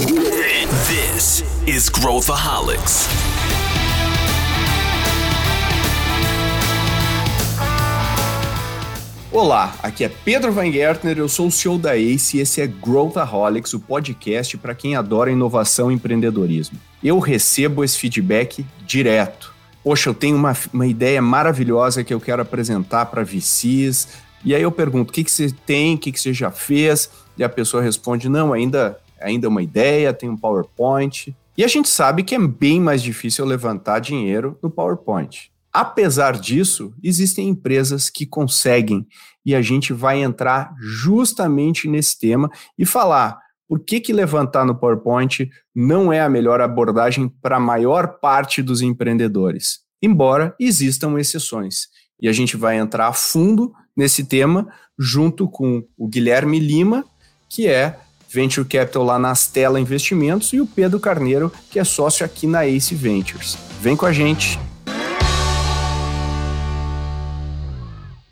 This is Growthaholics. Olá, aqui é Pedro Weingärtner, eu sou o CEO da ACE e esse é Growthaholics, o podcast para quem adora inovação e empreendedorismo. Eu recebo esse feedback direto. Poxa, eu tenho uma, uma ideia maravilhosa que eu quero apresentar para VCs, e aí eu pergunto, o que, que você tem, o que, que você já fez? E a pessoa responde, não, ainda, ainda uma ideia, tem um PowerPoint. E a gente sabe que é bem mais difícil levantar dinheiro no PowerPoint. Apesar disso, existem empresas que conseguem e a gente vai entrar justamente nesse tema e falar por que, que levantar no PowerPoint não é a melhor abordagem para a maior parte dos empreendedores, embora existam exceções. E a gente vai entrar a fundo nesse tema junto com o Guilherme Lima, que é Venture Capital lá na Stella Investimentos, e o Pedro Carneiro, que é sócio aqui na Ace Ventures. Vem com a gente!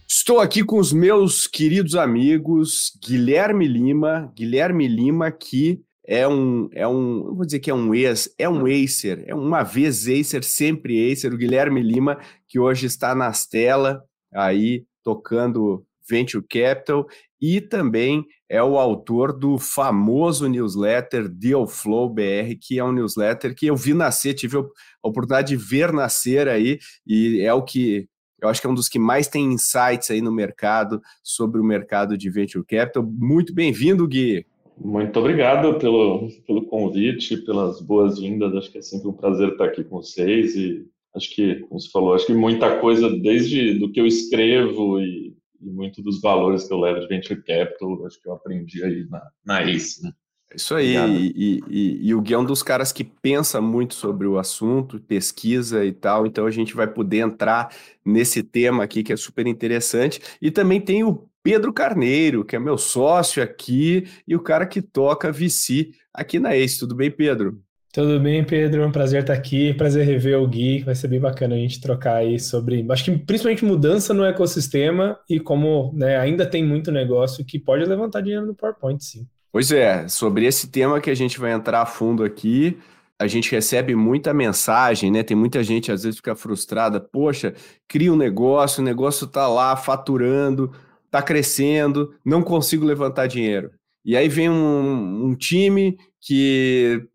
Estou aqui com os meus queridos amigos Guilherme Lima, Guilherme Lima que é um, é um, vou dizer que é um ex, é um acer, é uma vez acer, sempre acer, o Guilherme Lima, que hoje está na Stella, aí tocando Venture Capital, e também é o autor do famoso newsletter Deal Flow BR, que é um newsletter que eu vi nascer, tive a oportunidade de ver nascer aí, e é o que eu acho que é um dos que mais tem insights aí no mercado sobre o mercado de Venture Capital. Muito bem-vindo, Gui. Muito obrigado pelo, pelo convite, pelas boas-vindas. Acho que é sempre um prazer estar aqui com vocês e acho que, como você falou, acho que muita coisa desde do que eu escrevo e e muito dos valores que eu levo de venture capital, acho que eu aprendi aí na, na ACE, né? É isso aí, e, e, e, o Gui é um dos caras que pensa muito sobre o assunto, pesquisa e tal, então a gente vai poder entrar nesse tema aqui que é super interessante. E também tem o Pedro Carneiro, que é meu sócio aqui e o cara que toca VC aqui na ACE. Tudo bem, Pedro? Tudo bem, Pedro? Um prazer estar aqui, prazer rever o Gui, vai ser bem bacana a gente trocar aí sobre, acho que principalmente mudança no ecossistema e como né, ainda tem muito negócio que pode levantar dinheiro no PowerPoint, sim. Pois é, sobre esse tema que a gente vai entrar a fundo aqui, a gente recebe muita mensagem, né? Tem muita gente às vezes fica frustrada, poxa, cria um negócio, o negócio tá lá faturando, tá crescendo, não consigo levantar dinheiro. E aí vem um, um time que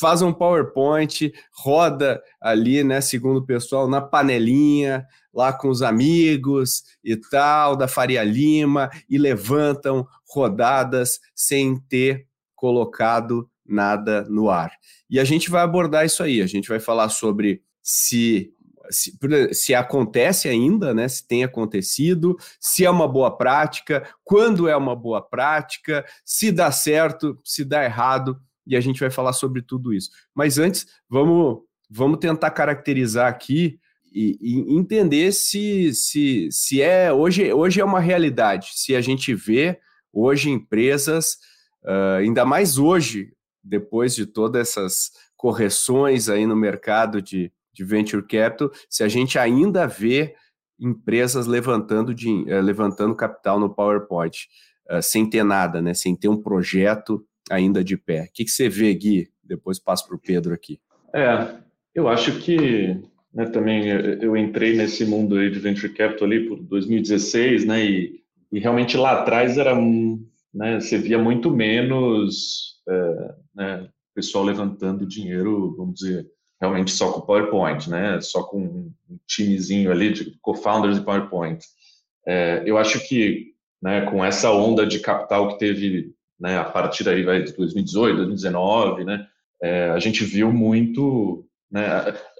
faz um PowerPoint, roda ali, né, segundo o pessoal, na panelinha, lá com os amigos e tal, da Faria Lima, e levantam rodadas sem ter colocado nada no ar. E a gente vai abordar isso aí, a gente vai falar sobre se se, se, acontece ainda, né? Se tem acontecido, se é uma boa prática, quando é uma boa prática, se dá certo, se dá errado, e a gente vai falar sobre tudo isso. Mas antes, vamos, vamos tentar caracterizar aqui e, e entender se, se, se é hoje, hoje é uma realidade, se a gente vê hoje empresas, uh, ainda mais hoje, depois de todas essas correções aí no mercado de, de venture capital, se a gente ainda vê empresas levantando, de, uh, levantando capital no PowerPoint, uh, sem ter nada, né? sem ter um projeto ainda de pé. O que, que você vê, Gui? Depois passo para o Pedro aqui. É, eu acho que né, também eu entrei nesse mundo aí de venture capital ali por 2016, né? E, e realmente lá atrás era, né? Você via muito menos, é, né? Pessoal levantando dinheiro, vamos dizer, realmente só com PowerPoint, né? Só com um timezinho ali de co-founders de PowerPoint. É, eu acho que, né, com essa onda de capital que teve, né, a partir aí vai de 2018, 2019, né, é, a gente viu muito, né,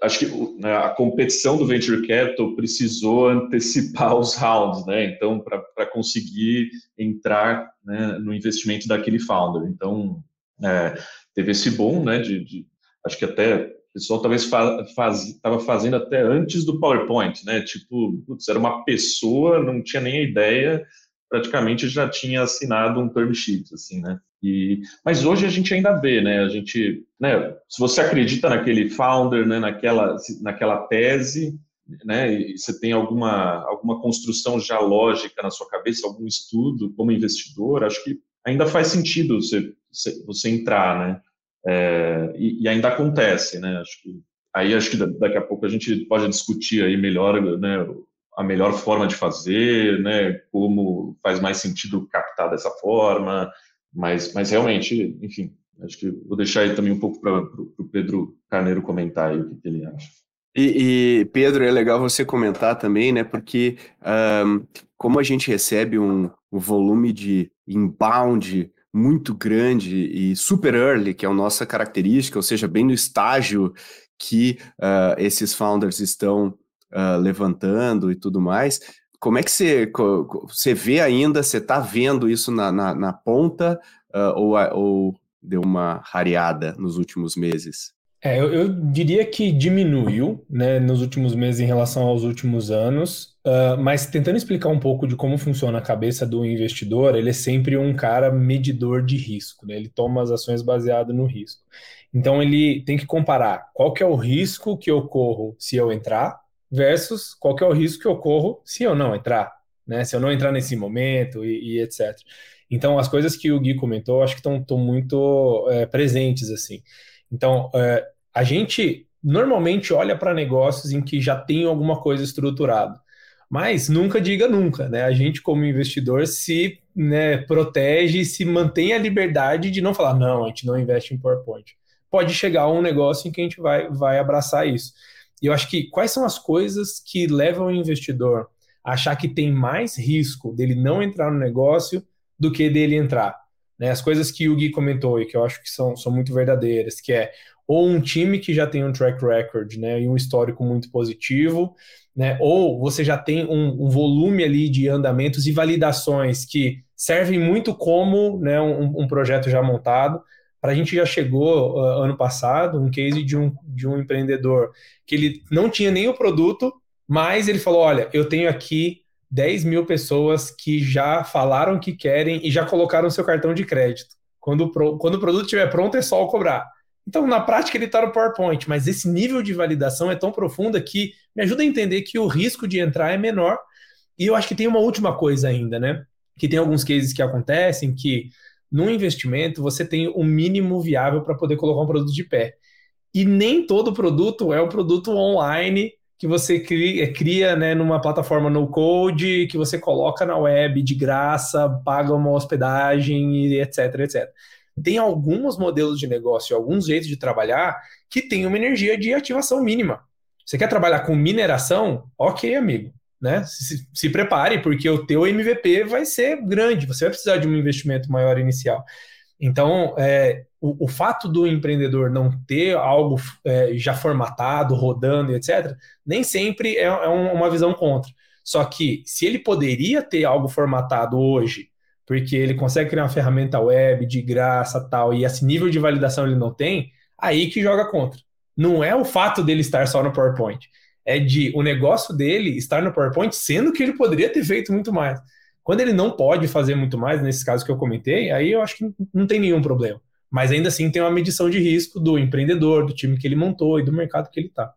acho que né, a competição do venture capital precisou antecipar os rounds, né, então para conseguir entrar né, no investimento daquele founder. Então é, teve esse boom, né, de, de acho que até o pessoal talvez estava faz, fazendo até antes do PowerPoint, né? Tipo, putz, era uma pessoa, não tinha nem ideia, praticamente já tinha assinado um term sheet, assim, né? E, mas hoje a gente ainda vê, né? A gente, né? Se você acredita naquele founder, né? Naquela, naquela tese, né? E você tem alguma alguma construção já lógica na sua cabeça, algum estudo como investidor, acho que ainda faz sentido você você entrar, né? É, e, e, ainda acontece, né? Acho que aí acho que daqui a pouco a gente pode discutir aí melhor, né? A melhor forma de fazer, né? Como faz mais sentido captar dessa forma, mas, mas realmente, enfim, acho que vou deixar aí também um pouco para o Pedro Carneiro comentar aí o que, ele acha. E, e, Pedro, é legal você comentar também, né? Porque um, como a gente recebe um, um, volume de inbound muito grande e super early, que é a nossa característica, ou seja, bem no estágio que uh, esses founders estão uh, levantando e tudo mais, como é que você, você vê ainda, você está vendo isso na, na, na ponta uh, ou, ou deu uma rareada nos últimos meses? É, eu, eu, diria que diminuiu, né, nos últimos meses em relação aos últimos anos, uh, mas tentando explicar um pouco de como funciona a cabeça do investidor, ele é sempre um cara medidor de risco, né, ele toma as ações baseado no risco. Então ele tem que comparar qual que é o risco que eu corro se eu entrar versus qual que é o risco que eu corro se eu não entrar, né, se eu não entrar nesse momento e, e etc. Então as coisas que o Gui comentou, acho que estão muito é, presentes assim. Então, é, a gente normalmente olha para negócios em que já tem alguma coisa estruturada. Mas nunca diga nunca, né? A gente, como investidor, se né, protege, se mantém a liberdade de não falar, não, a gente não investe em PowerPoint. Pode chegar um negócio em que a gente vai, vai abraçar isso. E eu acho que quais são as coisas que levam o investidor a achar que tem mais risco dele não entrar no negócio do que dele entrar? Né? As coisas que o Gui comentou e que eu acho que são, são muito verdadeiras, que é ou um time que já tem um track record né, e um histórico muito positivo, né, ou você já tem um, um volume ali de andamentos e validações que servem muito como né, um, um projeto já montado. Para a gente já chegou uh, ano passado um case de um, de um empreendedor que ele não tinha nem o produto, mas ele falou: olha, eu tenho aqui 10 mil pessoas que já falaram que querem e já colocaram seu cartão de crédito. Quando, quando o produto estiver pronto, é só cobrar. Então, na prática, ele está no PowerPoint, mas esse nível de validação é tão profunda que me ajuda a entender que o risco de entrar é menor. E eu acho que tem uma última coisa ainda, né? Que tem alguns cases que acontecem que no investimento você tem o mínimo viável para poder colocar um produto de pé. E nem todo produto é um produto online que você cria, é, cria né, numa plataforma no code, que você coloca na web de graça, paga uma hospedagem etc, etc. Tem alguns modelos de negócio, alguns jeitos de trabalhar que tem uma energia de ativação mínima. Você quer trabalhar com mineração? Ok, amigo. Né? Se, se prepare, porque o teu MVP vai ser grande, você vai precisar de um investimento maior inicial. Então, é, o, o, fato do empreendedor não ter algo é, já formatado, rodando, etc., nem sempre é, é uma visão contra. Só que se ele poderia ter algo formatado hoje, porque ele consegue criar uma ferramenta web de graça tal, e esse nível de validação ele não tem, aí que joga contra. Não é o fato dele estar só no PowerPoint, é de o negócio dele estar no PowerPoint, sendo que ele poderia ter feito muito mais. Quando ele não pode fazer muito mais, nesses casos que eu comentei, aí eu acho que não tem nenhum problema. Mas ainda assim tem uma medição de risco do empreendedor, do time que ele montou e do mercado que ele está.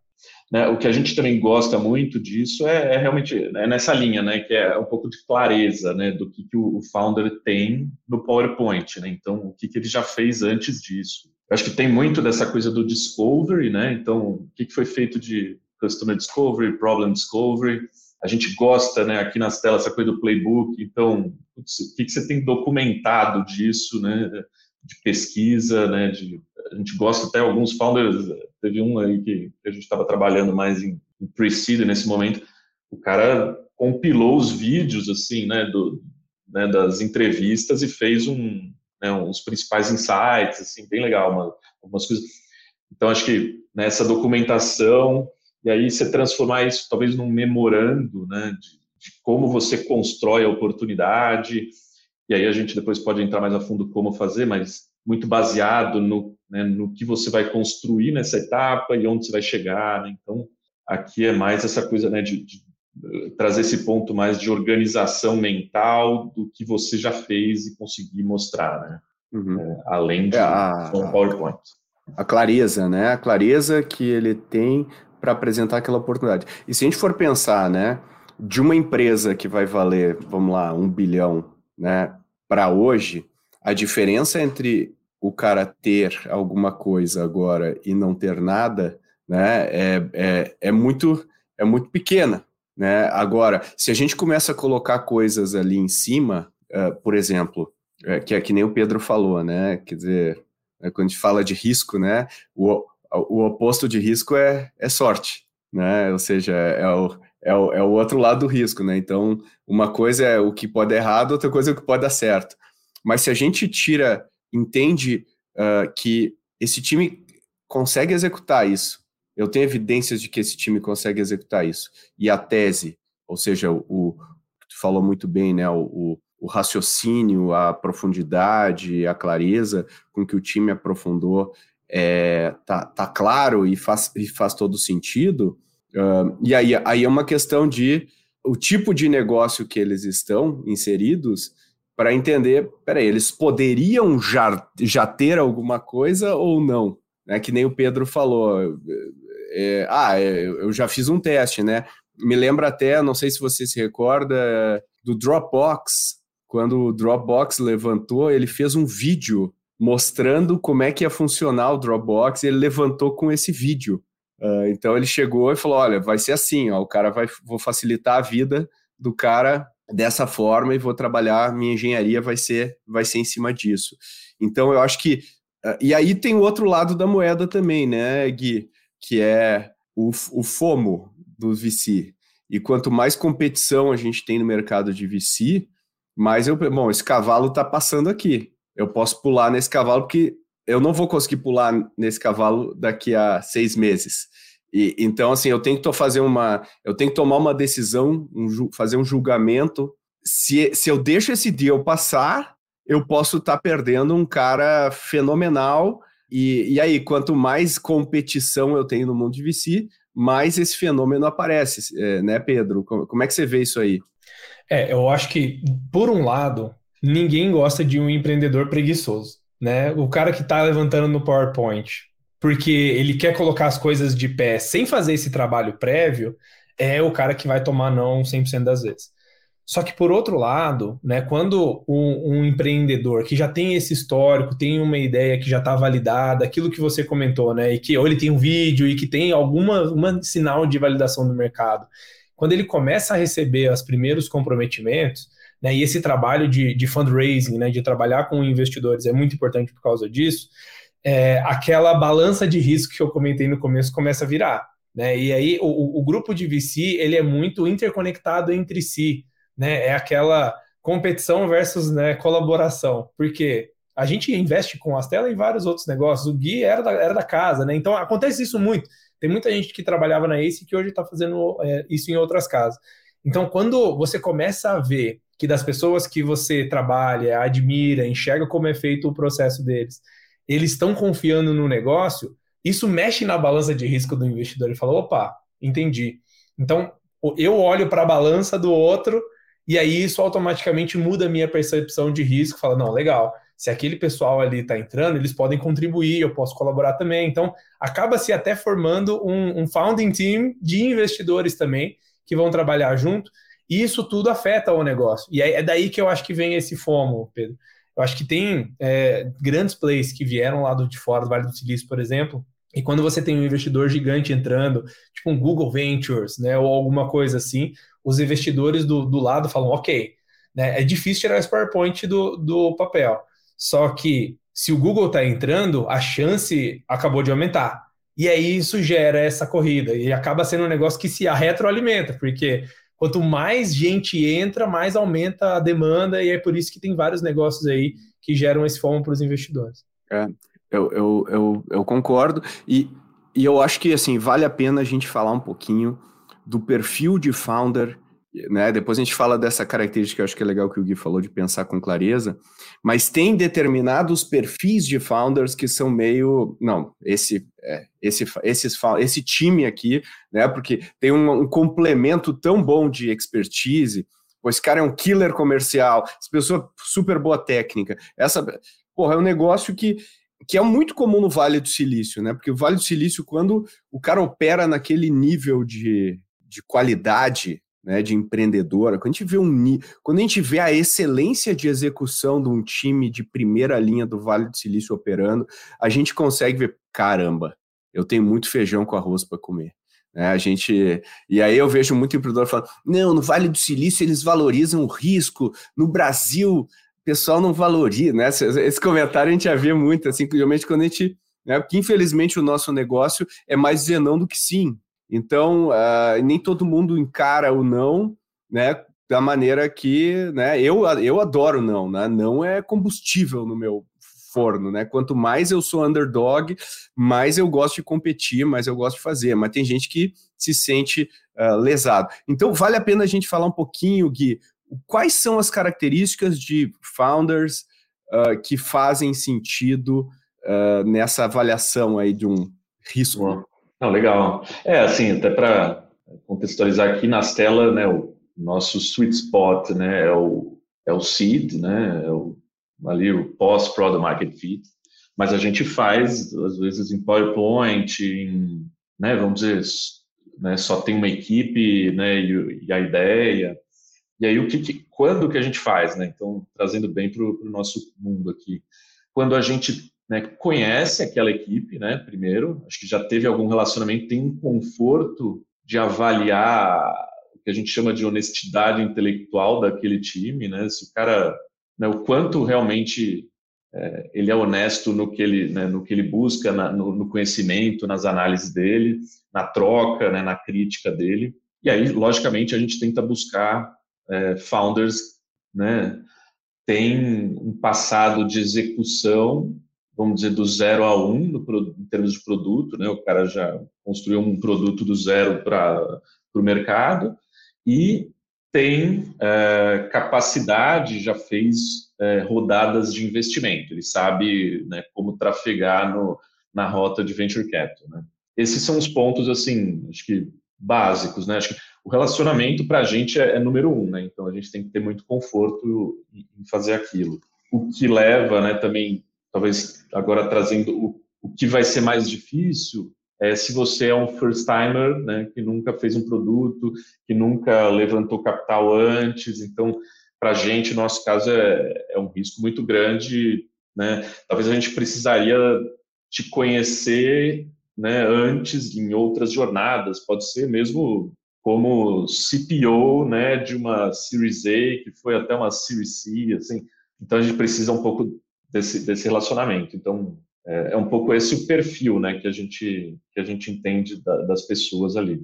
Né, o que a gente também gosta muito disso é, é realmente é nessa linha, né, que é um pouco de clareza né, do que, que o, founder tem no PowerPoint. Né, então, o que, que ele já fez antes disso. Eu acho que tem muito dessa coisa do discovery, né, então, o que, que foi feito de customer discovery, problem discovery, a gente gosta, né, aqui nas telas, essa coisa do playbook, então, putz, o que, que você tem documentado disso, né, de pesquisa, né, de, a gente gosta até alguns founders, teve um aí que a gente estava trabalhando mais em, em pre-seed nesse momento, o cara compilou os vídeos, assim, né, do, né, das entrevistas e fez um, né, uns principais insights, assim, bem legal, uma, algumas coisas. Então, acho que nessa documentação e aí você transformar isso talvez num memorando, né, de, de, como você constrói a oportunidade, e aí a gente depois pode entrar mais a fundo como fazer, mas muito baseado no, né, no que você vai construir nessa etapa e onde você vai chegar, né? então aqui é mais essa coisa, né, de, de trazer esse ponto mais de organização mental do que você já fez e conseguir mostrar, né? Uhum. É, além de é a, um PowerPoint. A clareza, né? A clareza que ele tem para apresentar aquela oportunidade. E se a gente for pensar, né, de uma empresa que vai valer, vamos lá, um bilhão, né, para hoje, a diferença entre o cara ter alguma coisa agora e não ter nada, né, é, é, é muito é muito pequena, né? Agora, se a gente começa a colocar coisas ali em cima, uh, por exemplo, é, que é que nem o Pedro falou, né? Quer dizer, é, quando a gente fala de risco, né? O, o oposto de risco é, é sorte, né? Ou seja, é o, é, o, é o outro lado do risco, né? Então, uma coisa é o que pode dar errado, outra coisa é o que pode dar certo. Mas se a gente tira, entende uh, que esse time consegue executar isso, eu tenho evidências de que esse time consegue executar isso. E a tese, ou seja, o, o tu falou muito bem, né? O, o, raciocínio, a profundidade, a clareza com que o time aprofundou é, tá, tá claro e faz, e faz todo sentido. Uh, e aí, aí é uma questão de o tipo de negócio que eles estão inseridos para entender, peraí, eles poderiam já, já ter alguma coisa ou não? Né? Que nem o Pedro falou, é, ah, é, eu já fiz um teste, né? Me lembra até, não sei se você se recorda, do Dropbox. Quando o Dropbox levantou, ele fez um vídeo mostrando como é que ia funcionar o Dropbox ele levantou com esse vídeo. Uh, então ele chegou e falou: olha, vai ser assim, ó, o cara vai, vou facilitar a vida do cara dessa forma e vou trabalhar, minha engenharia vai ser, vai ser em cima disso. Então eu acho que. Uh, e aí tem o outro lado da moeda também, né, Gui? que é o, o FOMO do VC. E quanto mais competição a gente tem no mercado de VC, mais eu. Bom, esse cavalo está passando aqui. Eu posso pular nesse cavalo porque eu não vou conseguir pular nesse cavalo daqui a seis meses. E, então, assim, eu tenho que fazer uma. Eu tenho que tomar uma decisão, um, fazer um julgamento. Se, se eu deixo esse deal passar, eu posso estar tá perdendo um cara fenomenal e, e aí, quanto mais competição eu tenho no mundo de VC, mais esse fenômeno aparece, é, né, Pedro? Como é que você vê isso aí? É, eu acho que, por um lado, ninguém gosta de um empreendedor preguiçoso, né? O cara que está levantando no PowerPoint porque ele quer colocar as coisas de pé sem fazer esse trabalho prévio, é o cara que vai tomar não 100% das vezes. Só que, por outro lado, né, quando um, um, empreendedor que já tem esse histórico, tem uma ideia que já está validada, aquilo que você comentou, né, e que ou ele tem um vídeo e que tem alguma uma sinal de validação do mercado, quando ele começa a receber os primeiros comprometimentos, né, e esse trabalho de, de fundraising, né, de trabalhar com investidores é muito importante por causa disso, é, aquela balança de risco que eu comentei no começo começa a virar. Né, e aí o, o grupo de VC ele é muito interconectado entre si né? É aquela competição versus né, colaboração, porque a gente investe com a Stella em vários outros negócios. O Gui era da, era da casa, né? Então acontece isso muito. Tem muita gente que trabalhava na Ace que hoje está fazendo é, isso em outras casas. Então, quando você começa a ver que das pessoas que você trabalha, admira, enxerga como é feito o processo deles, eles estão confiando no negócio, isso mexe na balança de risco do investidor. Ele fala: opa, entendi. Então, eu olho para a balança do outro e aí isso automaticamente muda a minha percepção de risco, fala, não, legal, se aquele pessoal ali está entrando, eles podem contribuir, eu posso colaborar também. Então, acaba se até formando um, um, founding team de investidores também, que vão trabalhar junto, e isso tudo afeta o negócio. E é daí que eu acho que vem esse FOMO, Pedro. Eu acho que tem é, grandes plays que vieram lá do de fora, do Vale do Silício, por exemplo, e quando você tem um investidor gigante entrando, tipo um Google Ventures, né, ou alguma coisa assim, os investidores do, do lado falam, ok, né, é difícil tirar esse PowerPoint do, do papel. Só que se o Google está entrando, a chance acabou de aumentar. E aí isso gera essa corrida e acaba sendo um negócio que se retroalimenta, porque quanto mais gente entra, mais aumenta a demanda, e é por isso que tem vários negócios aí que geram esse fomo para os investidores. É, eu, eu, eu, eu concordo, e, e eu acho que assim vale a pena a gente falar um pouquinho do perfil de founder, né? Depois a gente fala dessa característica eu acho que é legal que o Gui falou de pensar com clareza, mas tem determinados perfis de founders que são meio, não, esse é, esse esses esse time aqui, né? Porque tem um, um complemento tão bom de expertise, pois esse cara é um killer comercial, essa pessoa super boa técnica. Essa, porra, é um negócio que que é muito comum no Vale do Silício, né? Porque o Vale do Silício, quando o cara opera naquele nível de, de qualidade né, de empreendedora, quando a gente vê um quando a gente vê a excelência de execução de um time de primeira linha do Vale do Silício operando, a gente consegue ver, caramba, eu tenho muito feijão com arroz para comer. Né? A gente e aí eu vejo muito empreendedor falando, não, no Vale do Silício eles valorizam o risco, no Brasil o pessoal não valoriza, né? Esse, esse comentário a gente já vê muito, assim, principalmente quando a gente, né? Porque infelizmente o nosso negócio é mais dizer não do que sim. Então, uh, nem todo mundo encara o não, né? Da maneira que, né? Eu, eu adoro não, né? Não é combustível no meu forno, né? Quanto mais eu sou underdog, mais eu gosto de competir, mais eu gosto de fazer. Mas tem gente que se sente uh, lesado. Então, vale a pena a gente falar um pouquinho, Gui, quais são as características de founders uh, que fazem sentido uh, nessa avaliação aí de um risco? Não, legal. É, assim, até para contextualizar aqui nas telas, né, o nosso sweet spot, né, é o, é o seed, né, é o, ali o pós-product market fit, mas a gente faz, às vezes, em PowerPoint, em, né, vamos dizer, né, só tem uma equipe, né, e, e a ideia, e aí o que, que, quando que a gente faz, né, então, trazendo bem para o nosso mundo aqui, quando a gente né, conhece aquela equipe, né, primeiro, acho que já teve algum relacionamento, tem um conforto de avaliar o que a gente chama de honestidade intelectual daquele time, né, se o cara, né, o quanto realmente é, ele é honesto no que ele, né, no que ele busca, na, no, no, conhecimento, nas análises dele, na troca, né, na crítica dele, e aí, logicamente, a gente tenta buscar é, founders, né, tem um passado de execução vamos dizer, do zero a um no, em termos de produto, né? O cara já construiu um produto do zero para o mercado e tem é, capacidade, já fez é, rodadas de investimento. Ele sabe né, como trafegar no, na rota de venture capital. Né? Esses são os pontos, assim, acho que básicos, né? Acho que o relacionamento para a gente é, é, número um, né? Então a gente tem que ter muito conforto em fazer aquilo. O que leva, né, também talvez agora trazendo o, o que vai ser mais difícil é se você é um first timer, né, que nunca fez um produto, que nunca levantou capital antes, então para a gente, nosso caso é, é um risco muito grande, né? Talvez a gente precisaria te conhecer, né, antes em outras jornadas, pode ser mesmo como CPO, né, de uma Series A que foi até uma Series C, assim. Então a gente precisa um pouco desse, desse relacionamento. Então, é, é, um pouco esse o perfil né, que, a gente, que a gente entende da, das pessoas ali.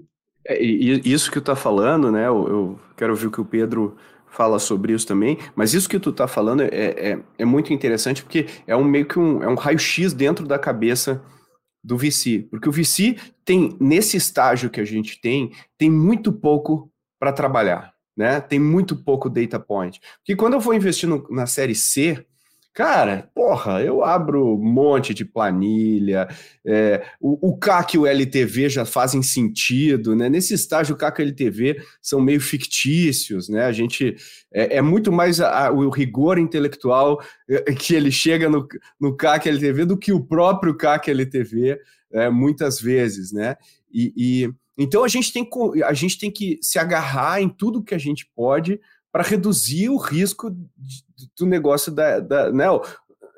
É, e isso que tu está falando, né? Eu, eu, quero ouvir o que o Pedro fala sobre isso também, mas isso que tu está falando é, é, é, muito interessante porque é um meio que um, é um raio-x dentro da cabeça do VC, porque o VC tem, nesse estágio que a gente tem, tem muito pouco para trabalhar, né? Tem muito pouco data point. Porque quando eu vou investir no, na série C, Cara, porra, eu abro um monte de planilha, é, o, o CAC e o LTV já fazem sentido, né? Nesse estágio, o CAC e o LTV são meio fictícios, né? A gente é, é muito mais a, a, o rigor intelectual é, que ele chega no, no CAC e LTV do que o próprio CAC e LTV, é, muitas vezes, né? E, e então a gente, tem, a gente tem que se agarrar em tudo que a gente pode para reduzir o risco do negócio da, da né?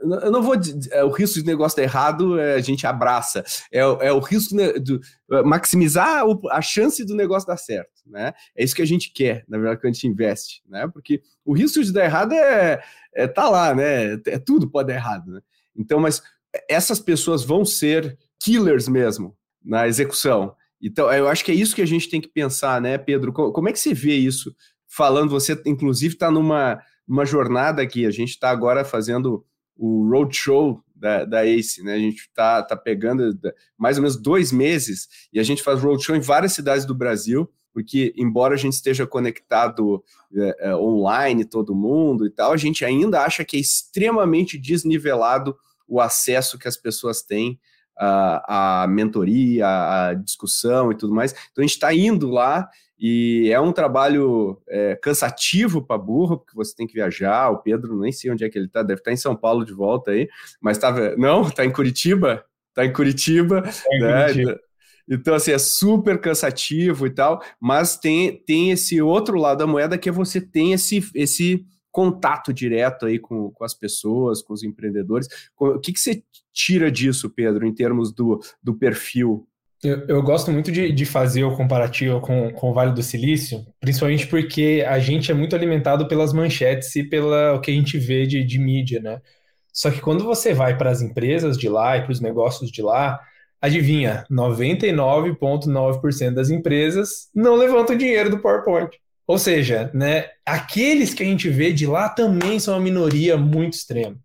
Eu não vou é, o risco de negócio errado é, a gente abraça é, é o risco de é, maximizar a chance do negócio dar certo, né? É isso que a gente quer, na verdade, quando a gente investe, né? Porque o risco de dar errado é, é tá lá, né? É tudo pode dar errado, né? Então, mas essas pessoas vão ser killers mesmo na execução. Então, eu acho que é isso que a gente tem que pensar, né, Pedro? Como é que você vê isso? Falando, você inclusive está numa uma jornada aqui. A gente está agora fazendo o roadshow da, da ACE, né? A gente está tá pegando mais ou menos dois meses e a gente faz roadshow em várias cidades do Brasil, porque embora a gente esteja conectado é, é, online, todo mundo e tal, a gente ainda acha que é extremamente desnivelado o acesso que as pessoas têm à, à mentoria, à discussão e tudo mais. Então a gente está indo lá e é um trabalho é, cansativo para burro, porque você tem que viajar. O Pedro, nem sei onde é que ele está, deve estar tá em São Paulo de volta aí, mas estava. Não, está em Curitiba? Está em Curitiba. Tá em né? Curitiba. Então, assim, é super cansativo e tal, mas tem, tem esse outro lado da moeda que é você tem esse, esse contato direto aí com, com as pessoas, com os empreendedores. O que, que você tira disso, Pedro, em termos do, do perfil eu, eu, gosto muito de, de, fazer o comparativo com, com o Vale do Silício, principalmente porque a gente é muito alimentado pelas manchetes e pelo que a gente vê de, de mídia, né? Só que quando você vai para as empresas de lá e para os negócios de lá, adivinha, 99,9% das empresas não levantam dinheiro do PowerPoint. Ou seja, né, aqueles que a gente vê de lá também são uma minoria muito extrema.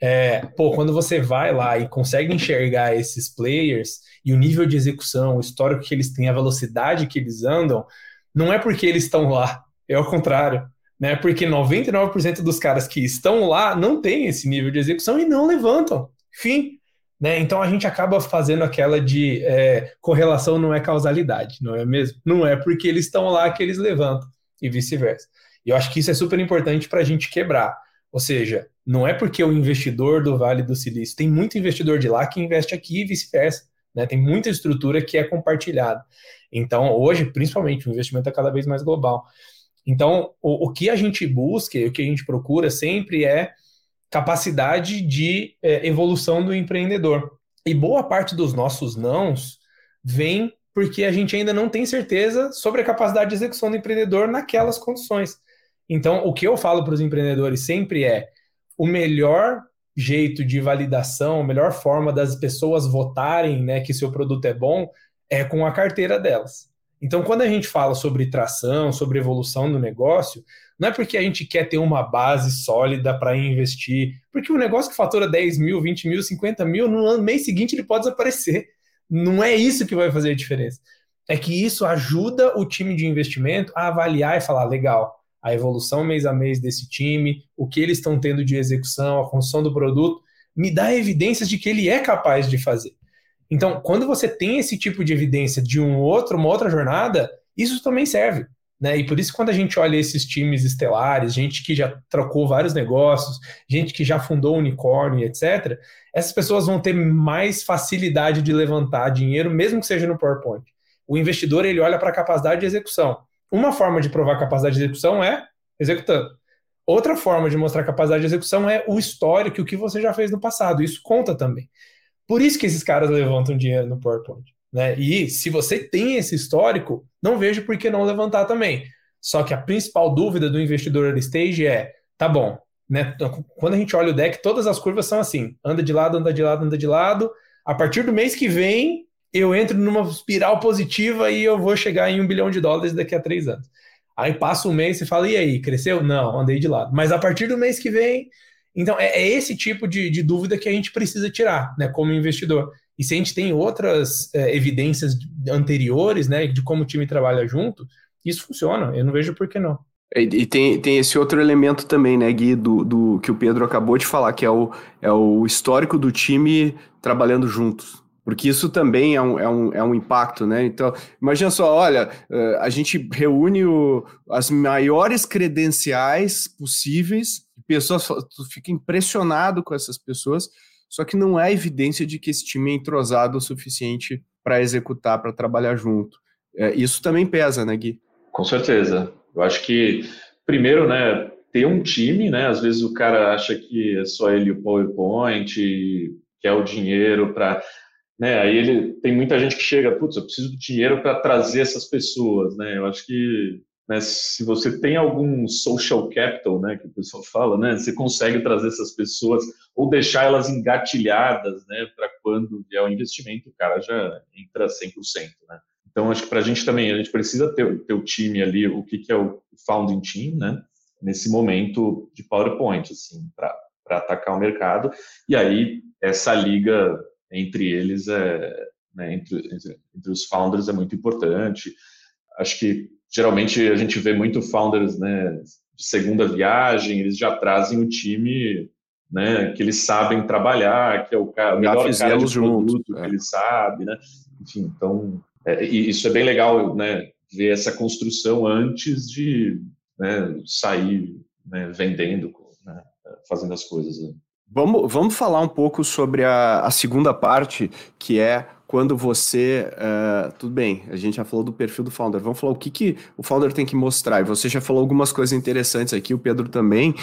É, pô, quando você vai lá e consegue enxergar esses players e o nível de execução, o histórico que eles têm, a velocidade que eles andam, não é porque eles estão lá, é o contrário. Né? Porque 99% dos caras que estão lá não têm esse nível de execução e não levantam. Fim. Né? Então a gente acaba fazendo aquela de é, correlação não é causalidade, não é mesmo? Não é porque eles estão lá que eles levantam e vice-versa. E eu acho que isso é super importante para a gente quebrar. Ou seja, não é porque o investidor do Vale do Silício tem muito investidor de lá que investe aqui e vice-versa. Né? Tem muita estrutura que é compartilhada. Então, hoje, principalmente, o investimento é cada vez mais global. Então, o, o que a gente busca, o que a gente procura sempre é capacidade de é, evolução do empreendedor. E boa parte dos nossos nãos vem porque a gente ainda não tem certeza sobre a capacidade de execução do empreendedor naquelas condições. Então, o que eu falo para os empreendedores sempre é: o melhor jeito de validação, a melhor forma das pessoas votarem né, que seu produto é bom é com a carteira delas. Então, quando a gente fala sobre tração, sobre evolução do negócio, não é porque a gente quer ter uma base sólida para investir, porque o negócio que fatura 10 mil, 20 mil, 50 mil, no mês seguinte ele pode desaparecer. Não é isso que vai fazer a diferença. É que isso ajuda o time de investimento a avaliar e falar: legal, a evolução mês a mês desse time, o que eles estão tendo de execução, a construção do produto, me dá evidências de que ele é capaz de fazer. Então, quando você tem esse tipo de evidência de um outro, uma outra jornada, isso também serve. Né? E por isso, quando a gente olha esses times estelares, gente que já trocou vários negócios, gente que já fundou unicórnio, etc., essas pessoas vão ter mais facilidade de levantar dinheiro, mesmo que seja no PowerPoint. O investidor ele olha para a capacidade de execução. Uma forma de provar capacidade de execução é executando. Outra forma de mostrar capacidade de execução é o histórico, o que você já fez no passado. Isso conta também. Por isso que esses caras levantam dinheiro no PowerPoint. Né? E se você tem esse histórico, não vejo por que não levantar também. Só que a principal dúvida do investidor early stage é: tá bom, né? Quando a gente olha o deck, todas as curvas são assim: anda de lado, anda de lado, anda de lado. A partir do mês que vem, eu entro numa espiral positiva e eu vou chegar em um bilhão de dólares daqui a três anos. Aí passa um mês e fala, e aí, cresceu? Não, andei de lado. Mas a partir do mês que vem. Então, é, é esse tipo de, de, dúvida que a gente precisa tirar, né, como investidor. E se a gente tem outras é, evidências anteriores, né, de como o time trabalha junto, isso funciona. Eu não vejo por que não. E, tem, tem esse outro elemento também, né, Gui, do, do que o Pedro acabou de falar, que é o, é o histórico do time trabalhando juntos porque isso também é um, é um, é um impacto, né? Então, imagina só, olha, eh, a gente reúne o, as maiores credenciais possíveis, pessoas, tu fica impressionado com essas pessoas, só que não há evidência de que esse time é entrosado o suficiente para executar, para trabalhar junto. É, isso também pesa, né, Gui? Com certeza. Eu acho que, primeiro, né, ter um time, né? Às vezes o cara acha que é só ele o PowerPoint, que é o dinheiro para né? Aí ele tem muita gente que chega, putz, eu preciso de dinheiro para trazer essas pessoas, né? Eu acho que né, se você tem algum social capital, né, que o pessoal fala, né, você consegue trazer essas pessoas ou deixar elas engatilhadas, né, para quando vier o investimento, o cara já entra 100%, né? Então, acho que para a gente também, a gente precisa ter, ter o time ali, o que, que é o founding team, né, nesse momento de PowerPoint, assim, para atacar o mercado. E aí, essa liga entre eles, é, né, entre, entre, entre, os founders, é muito importante. Acho que geralmente a gente vê muito founders né, de segunda viagem, eles já trazem o time né, que eles sabem trabalhar, que é o cara, o melhor cara de produto é. que ele sabe, né? Enfim, então, é, isso é bem legal, né, ver essa construção antes de né, sair né, vendendo, né, fazendo as coisas. Né? Vamos, vamos falar um pouco sobre a, a segunda parte, que é quando você. Uh, tudo bem, a gente já falou do perfil do founder. Vamos falar o que, que o founder tem que mostrar. E você já falou algumas coisas interessantes aqui, o Pedro também.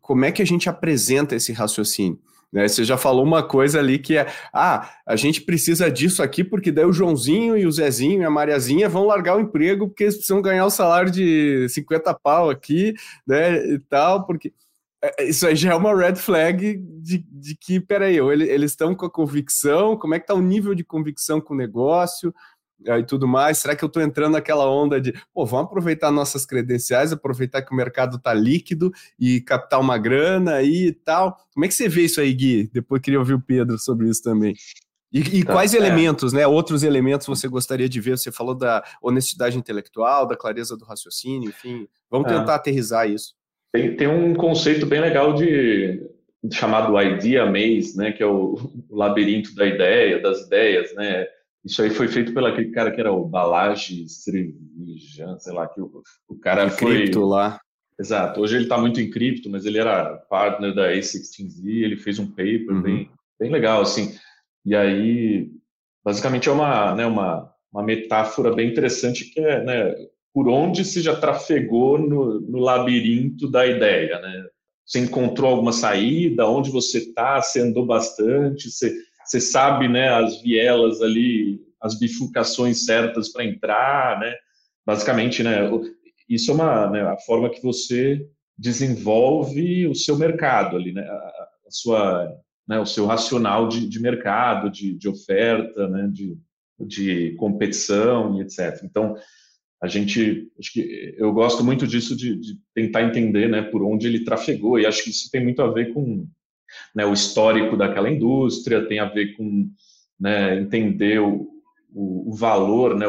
Como é que a gente apresenta esse raciocínio? Né? Você já falou uma coisa ali que é: ah, a gente precisa disso aqui porque daí o Joãozinho e o Zezinho e a Mariazinha vão largar o emprego porque eles precisam ganhar o salário de 50 pau aqui, né? E tal, porque isso aí já é uma red flag de, de que, peraí, eles estão com a convicção, como é que está o nível de convicção com o negócio, e tudo mais? Será que eu estou entrando naquela onda de, pô, vamos aproveitar nossas credenciais, aproveitar que o mercado está líquido e captar uma grana aí e tal? Como é que você vê isso aí, Gui? Depois queria ouvir o Pedro sobre isso também. E, e tá, quais é. elementos, né? Outros elementos você gostaria de ver? Você falou da honestidade intelectual, da clareza do raciocínio, enfim. Vamos é. tentar é. aterrizar isso. Tem, tem um conceito bem legal de chamado Idea Maze, né? Que é o, o labirinto da ideia, das ideias, né? Isso aí foi feito pelo aquele cara que era o Balaji Srivijan, sei lá, que o, o cara foi... Cripto lá. Exato. Hoje ele está muito em cripto, mas ele era partner da A16Z, ele fez um paper uhum. bem, bem legal, assim. E aí, basicamente é uma, né, uma, uma metáfora bem interessante que é, né, por onde se já trafegou no, no labirinto da ideia, né? Você encontrou alguma saída? Onde você está? Você andou bastante? Você você sabe, né, as vielas ali, as bifurcações certas para entrar, né? Basicamente, né, isso é uma né, a forma que você desenvolve o seu mercado ali, né? A, sua, né, o seu racional de, de mercado, de, de oferta, né, de, de competição e etc. Então, a gente, acho que eu gosto muito disso de, de, tentar entender, né, por onde ele trafegou e acho que isso tem muito a ver com né, o histórico daquela indústria, tem a ver com né, entender o, o, o, valor né,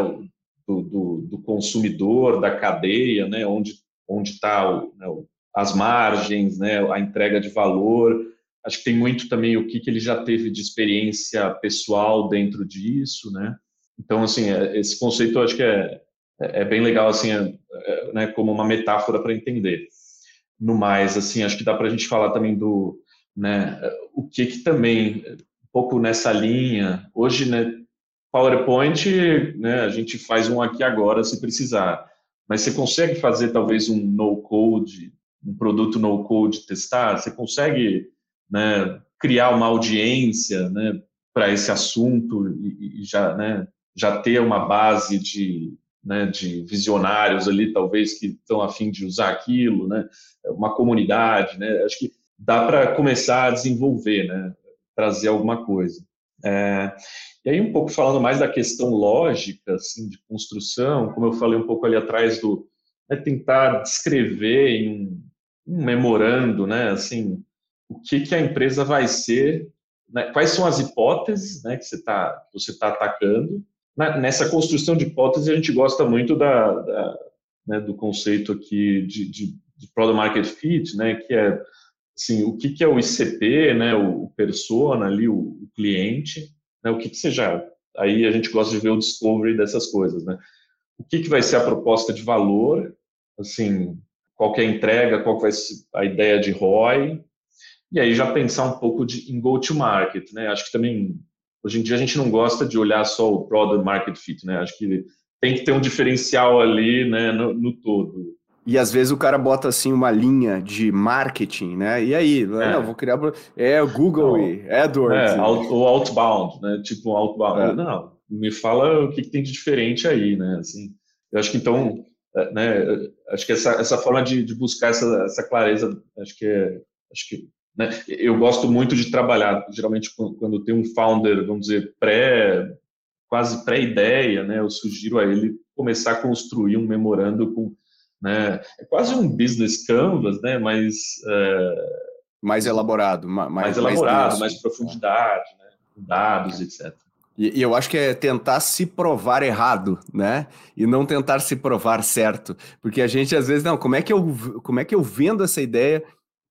do, do, do, consumidor, da cadeia, né, onde onde está né, as margens, né, a entrega de valor. Acho que tem muito também o que, que ele já teve de experiência pessoal dentro disso, né? Então, assim, é, esse conceito eu acho que é, é, é bem legal, assim, é, é, né, como uma metáfora para entender. No mais, assim, acho que dá para a gente falar também do, né? O que que também um pouco nessa linha hoje, né? PowerPoint, né? A gente faz um aqui agora se precisar, mas você consegue fazer talvez um no code, um produto no code testar? Você consegue, né? Criar uma audiência, né? Para esse assunto e, e já, né? Já ter uma base de né, de visionários ali, talvez, que estão a fim de usar aquilo, né, uma comunidade, né, acho que dá para começar a desenvolver, né? trazer alguma coisa. É, e aí, um pouco falando mais da questão lógica, assim, de construção, como eu falei um pouco ali atrás do né, tentar descrever em um memorando, né, assim, o que, que a empresa vai ser, né, quais são as hipóteses né, que você está você tá atacando. Nessa construção de hipóteses, a gente gosta muito da, da né, do conceito aqui de, de, de Product Market Fit, né, que é assim, o que, que é o ICP, né, o, persona ali, o, o cliente, né, o que, que seja. Aí a gente gosta de ver o discovery dessas coisas, né? O que, que vai ser a proposta de valor, assim, qual que é a entrega, qual que vai ser a ideia de ROI, e aí já pensar um pouco de, em go-to-market, né? Acho que também, hoje em dia, a gente não gosta de olhar só o product market fit, né? Acho que tem que ter um diferencial ali, né, no, no todo. E às vezes o cara bota assim uma linha de marketing, né? E aí, é. não, vou criar é o Google não, e AdWords. É, o outbound, né? Tipo outbound. É. Não, me fala o que, que, tem de diferente aí, né? Assim, eu acho que então, é, né? Acho que essa, essa forma de, de buscar essa, essa clareza, acho que é, acho que né? Eu gosto muito de trabalhar, geralmente quando tem um founder, vamos dizer, pré, quase pré-ideia, né? Eu sugiro a ele começar a construir um memorando com né? É quase um business canvas, né? Mas é... mais elaborado, mais, mais elaborado, mais, mais profundidade, né? dados, etc. E, eu acho que é tentar se provar errado, né? E não tentar se provar certo, porque a gente às vezes não. Como é que eu como é que eu vendo essa ideia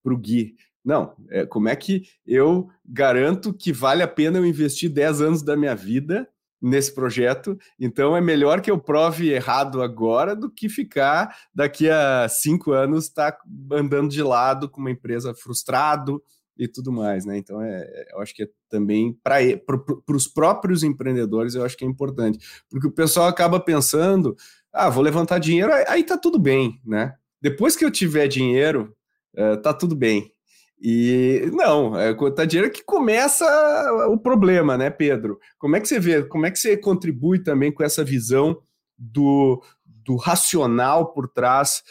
para o Gui? Não, é, como é que eu garanto que vale a pena eu investir 10 anos da minha vida nesse projeto. Então é melhor que eu prove errado agora do que ficar daqui a cinco anos tá andando de lado com uma empresa frustrado, e tudo mais, né? Então, é, é eu acho que é também para os próprios empreendedores, eu acho que é importante, porque o pessoal acaba pensando, ah, vou levantar dinheiro, aí, tá tudo bem, né? Depois que eu tiver dinheiro, uh, tá tudo bem. E não, é tá dinheiro que começa o problema, né, Pedro? Como é que você vê, como é que você contribui também com essa visão do, do racional por trás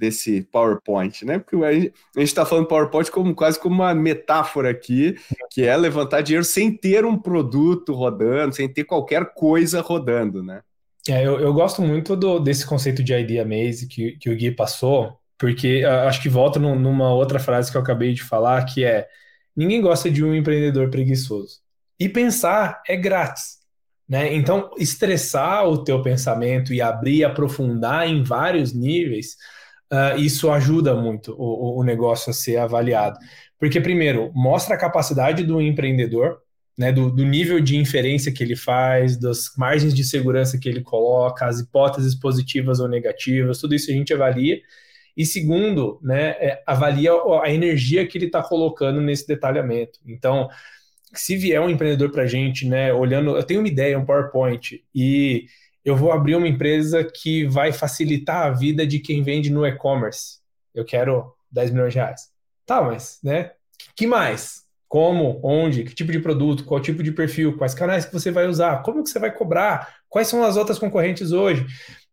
desse PowerPoint, né? Porque a gente está falando PowerPoint como quase como uma metáfora aqui, que é levantar dinheiro sem ter um produto rodando, sem ter qualquer coisa rodando, né? É, eu, eu gosto muito do, desse conceito de idea maze que, que o Gui passou, porque uh, acho que volta numa outra frase que eu acabei de falar, que é ninguém gosta de um empreendedor preguiçoso. E pensar é grátis. Né? Então, estressar o teu pensamento e abrir, aprofundar em vários níveis, uh, isso ajuda muito o, o negócio a ser avaliado. Porque, primeiro, mostra a capacidade do empreendedor, né, do, do, nível de inferência que ele faz, das margens de segurança que ele coloca, as hipóteses positivas ou negativas, tudo isso a gente avalia. E segundo, né, é, avalia a energia que ele está colocando nesse detalhamento. Então, se vier um empreendedor para a gente, né, olhando, eu tenho uma ideia, um PowerPoint, e eu vou abrir uma empresa que vai facilitar a vida de quem vende no e-commerce. Eu quero 10 milhões de reais. Tá, mas, né? Que mais? Como, onde, que tipo de produto, qual tipo de perfil, quais canais que você vai usar, como que você vai cobrar, quais são as outras concorrentes hoje.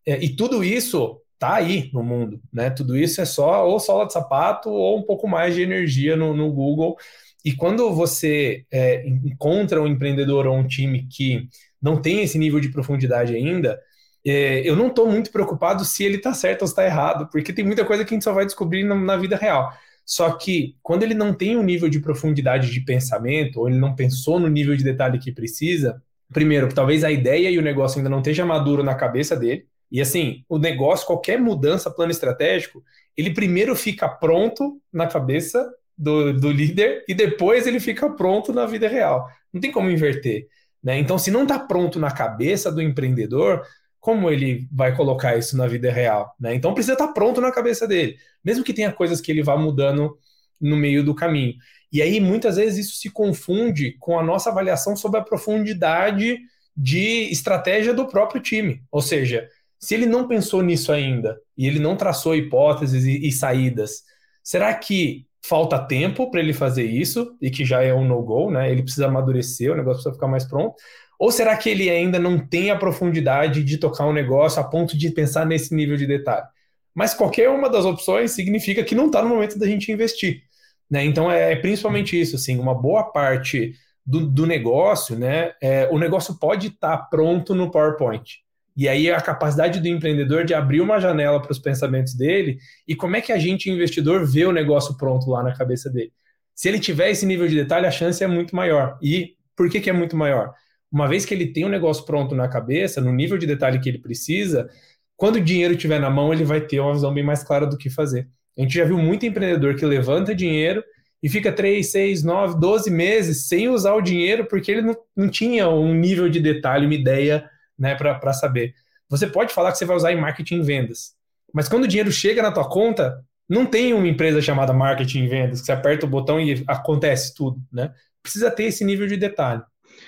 É, e tudo isso tá aí no mundo, né? Tudo isso é só ou sola de sapato ou um pouco mais de energia no, no Google. E quando você é, encontra um empreendedor ou um time que não tem esse nível de profundidade ainda, é, eu não estou muito preocupado se ele está certo ou está errado, porque tem muita coisa que a gente só vai descobrir na, na, vida real. Só que quando ele não tem um nível de profundidade de pensamento, ou ele não pensou no nível de detalhe que precisa, primeiro, talvez a ideia e o negócio ainda não esteja maduro na cabeça dele. E assim, o negócio, qualquer mudança, plano estratégico, ele primeiro fica pronto na cabeça do, do líder e depois ele fica pronto na vida real. Não tem como inverter. Né? Então, se não está pronto na cabeça do empreendedor, como ele vai colocar isso na vida real? Né? Então, precisa estar tá pronto na cabeça dele, mesmo que tenha coisas que ele vá mudando no meio do caminho. E aí, muitas vezes, isso se confunde com a nossa avaliação sobre a profundidade de estratégia do próprio time. Ou seja, se ele não pensou nisso ainda e ele não traçou hipóteses e, e saídas, será que falta tempo para ele fazer isso e que já é um no-go, né? Ele precisa amadurecer, o negócio precisa ficar mais pronto. Ou será que ele ainda não tem a profundidade de tocar um negócio a ponto de pensar nesse nível de detalhe? Mas qualquer uma das opções significa que não está no momento da gente investir. Né? Então é, é principalmente isso, assim, uma boa parte do, do negócio, né? É, o negócio pode estar tá pronto no PowerPoint. E aí a capacidade do empreendedor de abrir uma janela para os pensamentos dele e como é que a gente, investidor, vê o negócio pronto lá na cabeça dele. Se ele tiver esse nível de detalhe, a chance é muito maior. E por que, que é muito maior? Uma vez que ele tem o negócio pronto na cabeça, no nível de detalhe que ele precisa, quando o dinheiro estiver na mão, ele vai ter uma visão bem mais clara do que fazer. A gente já viu muito empreendedor que levanta dinheiro e fica 3, 6, 9, 12 meses sem usar o dinheiro porque ele não, não tinha um nível de detalhe, uma ideia né, para saber. Você pode falar que você vai usar em marketing e vendas, mas quando o dinheiro chega na tua conta, não tem uma empresa chamada marketing e vendas, que você aperta o botão e acontece tudo, né? Precisa ter esse nível de detalhe.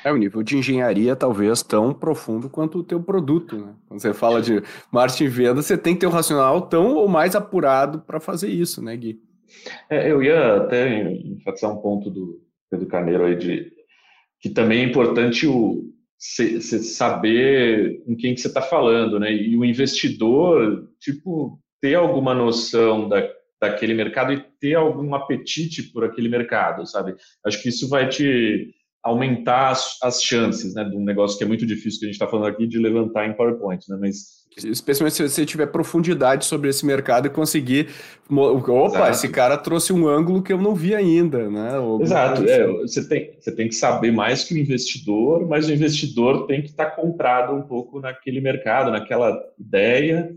É o nível de engenharia talvez tão profundo quanto o teu produto, né? Quando você fala de marketing e vendas, você tem que ter um racional tão ou mais apurado para fazer isso, né, Gui? É, eu ia até enfatizar um ponto do Pedro Caneiro aí de que também é importante o, você saber com quem que você está falando, né? E o investidor, tipo, ter alguma noção da, daquele mercado e ter algum apetite por aquele mercado, sabe? Acho que isso vai te aumentar as, as chances, né? De um negócio que é muito difícil que a gente está falando aqui de levantar em PowerPoint, né? Mas Especialmente se você tiver profundidade sobre esse mercado e conseguir. Opa, Exato. esse cara trouxe um ângulo que eu não vi ainda, né? Exato. É, você, tem, você tem que saber mais que o investidor, mas o investidor tem que estar tá comprado um pouco naquele mercado, naquela ideia.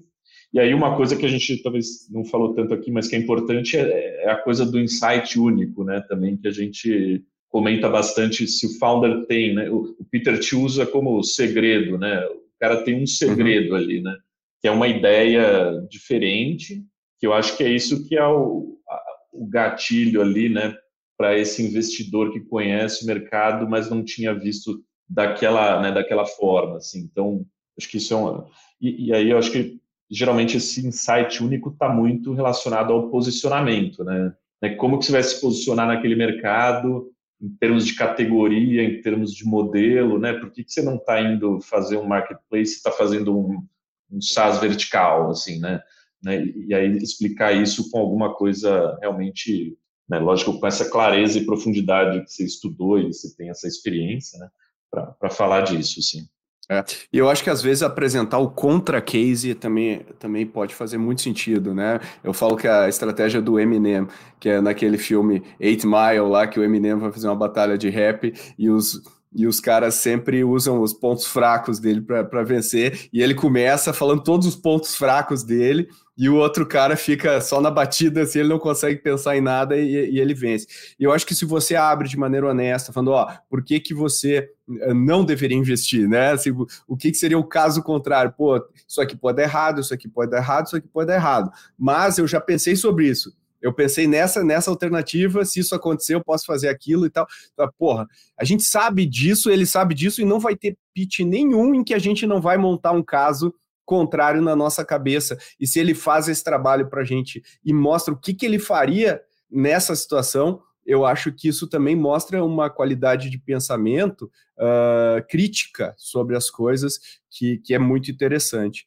E aí, uma coisa que a gente talvez não falou tanto aqui, mas que é importante, é, é a coisa do insight único, né? Também que a gente comenta bastante se o founder tem, né? O, o Peter te usa como segredo, né? cara tem um segredo uhum. ali, né? Que é uma ideia diferente, que eu acho que é isso que é o, a, o gatilho ali, né? para esse investidor que conhece o mercado, mas não tinha visto daquela, né, daquela forma, assim. Então, acho que isso é uma... E, e aí eu acho que geralmente esse insight único está muito relacionado ao posicionamento, né? né? Como que você vai se posicionar naquele mercado em termos de categoria, em termos de modelo, né? Por que, que você não está indo fazer um marketplace, está fazendo um, um SaaS vertical, assim, né? né? E aí explicar isso com alguma coisa realmente, né? lógico, com essa clareza e profundidade que você estudou e você tem essa experiência, né? Para falar disso, assim. É. E eu acho que às vezes apresentar o contra-case também, também pode fazer muito sentido, né? Eu falo que a estratégia do Eminem, que é naquele filme Eight Mile lá, que o Eminem vai fazer uma batalha de rap e os e os caras sempre usam os pontos fracos dele para vencer. E ele começa falando todos os pontos fracos dele, e o outro cara fica só na batida, assim, ele não consegue pensar em nada e, e ele vence. E eu acho que se você abre de maneira honesta, falando, ó, por que, que você eh, não deveria investir, né? Assim, o que, que seria o caso contrário? Pô, isso aqui pode dar errado, isso aqui pode dar errado, isso aqui pode dar errado. Mas eu já pensei sobre isso eu pensei nessa nessa alternativa, se isso acontecer, eu posso fazer aquilo e tal. Então, porra, a gente sabe disso, ele sabe disso e não vai ter pitch nenhum em que a gente não vai montar um caso contrário na nossa cabeça. E se ele faz esse trabalho para a gente e mostra o que, que ele faria nessa situação, eu acho que isso também mostra uma qualidade de pensamento uh, crítica sobre as coisas que, que é muito interessante.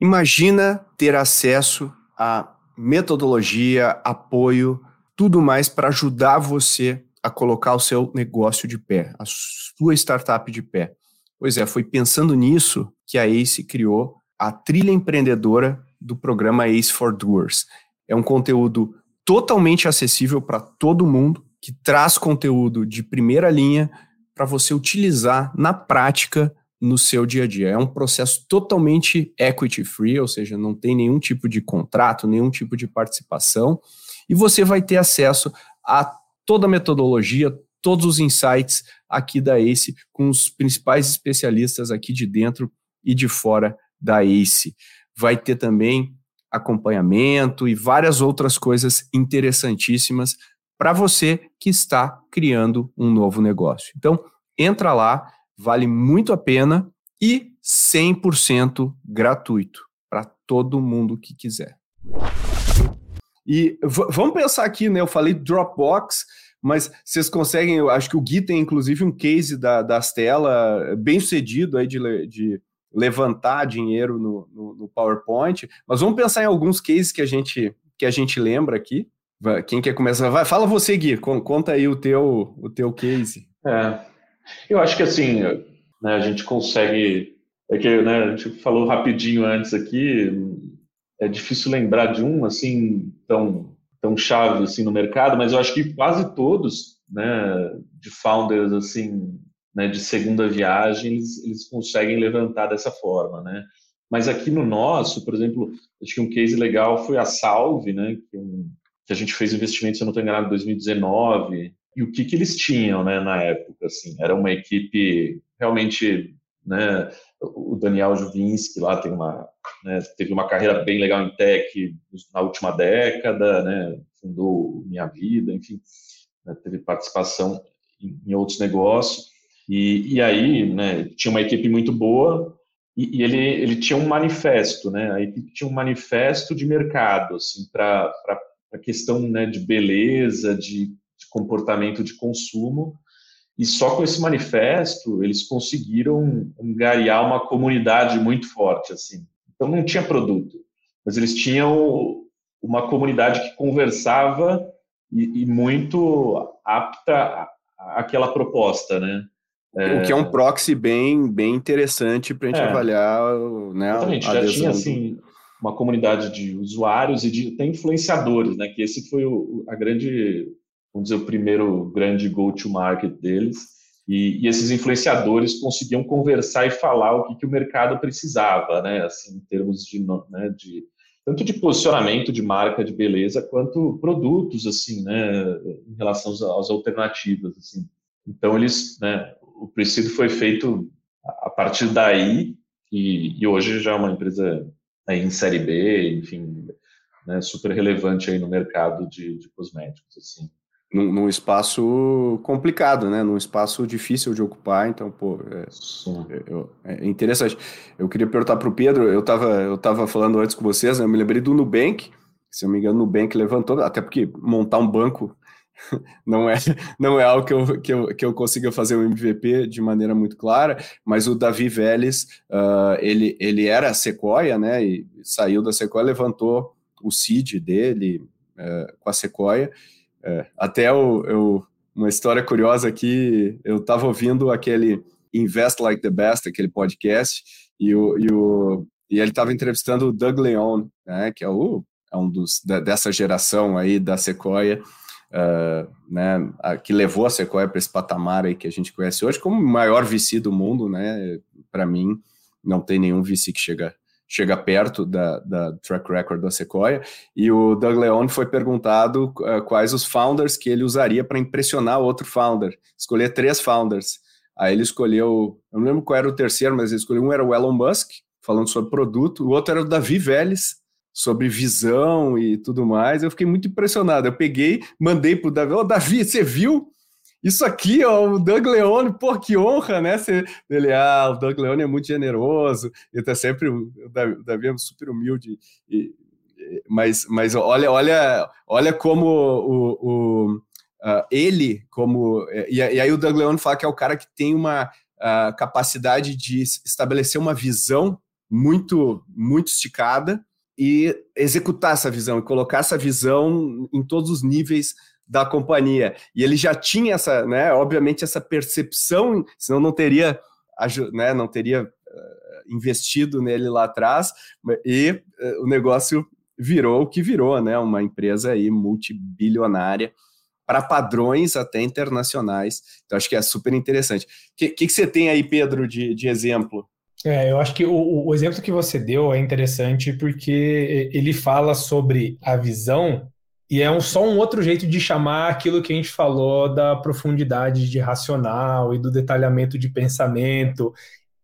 Imagina ter acesso a metodologia, apoio, tudo mais para ajudar você a colocar o seu negócio de pé, a sua startup de pé. Pois é, foi pensando nisso que a ACE criou a trilha empreendedora do programa ACE for Doers. É um conteúdo totalmente acessível para todo mundo, que traz conteúdo de primeira linha para você utilizar na prática no seu dia a dia. É um processo totalmente equity free, ou seja, não tem nenhum tipo de contrato, nenhum tipo de participação, e você vai ter acesso a toda a metodologia, todos os insights aqui da ACE, com os principais especialistas aqui de dentro e de fora da ACE. Vai ter também acompanhamento e várias outras coisas interessantíssimas para você que está criando um novo negócio. Então, entra lá, vale muito a pena e 100% gratuito para todo mundo que quiser. E vamos pensar aqui, né? Eu falei Dropbox, mas vocês conseguem, eu acho que o Gui tem inclusive um case da, da Stella bem sucedido aí de, de levantar dinheiro no, no, no, PowerPoint, mas vamos pensar em alguns cases que a gente, que a gente lembra aqui. Quem quer começar? Vai, fala você, Gui, conta aí o teu, o teu case. É, eu acho que assim, né, a gente consegue. É que né, a gente falou rapidinho antes aqui, é difícil lembrar de um assim tão, tão chave assim, no mercado, mas eu acho que quase todos né, de founders assim, né, de segunda viagem, eles, eles conseguem levantar dessa forma. Né? Mas aqui no nosso, por exemplo, acho que um case legal foi a Salve, né, que, um, que a gente fez investimento, se eu não estou enganado, em 2019, e o que, que eles tinham né, na época. Assim, era uma equipe realmente. Né, o Daniel Juvinski lá tem uma, né, teve uma carreira bem legal em tech na última década, né, fundou Minha Vida, enfim, né, teve participação em, em outros negócios. E, e, aí, né, tinha uma equipe muito boa e, e, ele, ele tinha um manifesto, né, a equipe tinha um manifesto de mercado, assim, para a questão né, de beleza, de de comportamento de consumo. E só com esse manifesto eles conseguiram angariar uma comunidade muito forte, assim. Então não tinha produto, mas eles tinham uma comunidade que conversava e, e muito apta àquela proposta, né? O que é um proxy bem, bem interessante para a gente é, avaliar, né? Exatamente, já tinha assim uma comunidade de usuários e de até influenciadores, né? Que esse foi o, a grande vamos dizer, o primeiro grande go-to-market deles. E, e, esses influenciadores conseguiam conversar e falar o que, que o mercado precisava, né? Assim, em termos de, né, de tanto de posicionamento de marca de beleza quanto produtos, assim, né? Em relação às, às alternativas, assim. Então eles, né? O Preciso foi feito a partir daí e, e hoje já é uma empresa aí em série B, enfim, né, super relevante aí no mercado de, de cosméticos, assim. Num, num, espaço complicado, né? Num espaço difícil de ocupar. Então, pô, é, é, é interessante. Eu queria perguntar para o Pedro. Eu estava eu tava falando antes com vocês, né? Eu me lembrei do Nubank. Se eu não me engano, o Nubank levantou, até porque montar um banco não é, não é algo que eu, que, eu, que eu consiga fazer um MVP de maneira muito clara, mas o Davi Vélez, uh, ele, ele era Sequoia, né, e saiu da Sequoia, levantou o seed dele uh, com a Sequoia, uh, até o, eu, uma história curiosa aqui, eu estava ouvindo aquele Invest Like the Best, aquele podcast, e, o, e, o, e ele estava entrevistando o Doug Leon, né, que é, o, é um dos, da, dessa geração aí da Sequoia, uh, né, a, que levou a Sequoia para esse patamar aí que a gente conhece hoje como o maior VC do mundo, né? Para mim, não tem nenhum VC que chega chega perto da, da, track record da Sequoia, e o Doug Leone foi perguntado uh, quais os founders que ele usaria para impressionar outro founder, escolher três founders. Aí ele escolheu, eu não lembro qual era o terceiro, mas ele escolheu um era o Elon Musk, falando sobre produto, o outro era o Davi Vélez, sobre visão e tudo mais. Eu fiquei muito impressionado. Eu peguei, mandei pro Davi, ô oh, Davi, você viu? Isso aqui, ó, o Doug Leone, pô, que honra, né? Ele, ah, o Doug Leone é muito generoso, ele tá sempre, o Davi é super humilde, e, mas, mas olha, olha, olha como o, o uh, ele, como, e, e, aí o Doug Leone fala que é o cara que tem uma uh, capacidade de estabelecer uma visão muito, muito esticada, e executar essa visão e colocar essa visão em todos os níveis da companhia. E ele já tinha essa, né, obviamente essa percepção, senão não teria, né, não teria uh, investido nele lá atrás, e uh, o negócio virou o que virou, né, uma empresa aí multibilionária para padrões até internacionais. Então acho que é super interessante. O que, que, que, você tem aí, Pedro, de, de exemplo? É, eu acho que o, o, exemplo que você deu é interessante porque ele fala sobre a visão e é um, só um outro jeito de chamar aquilo que a gente falou da profundidade de racional e do detalhamento de pensamento.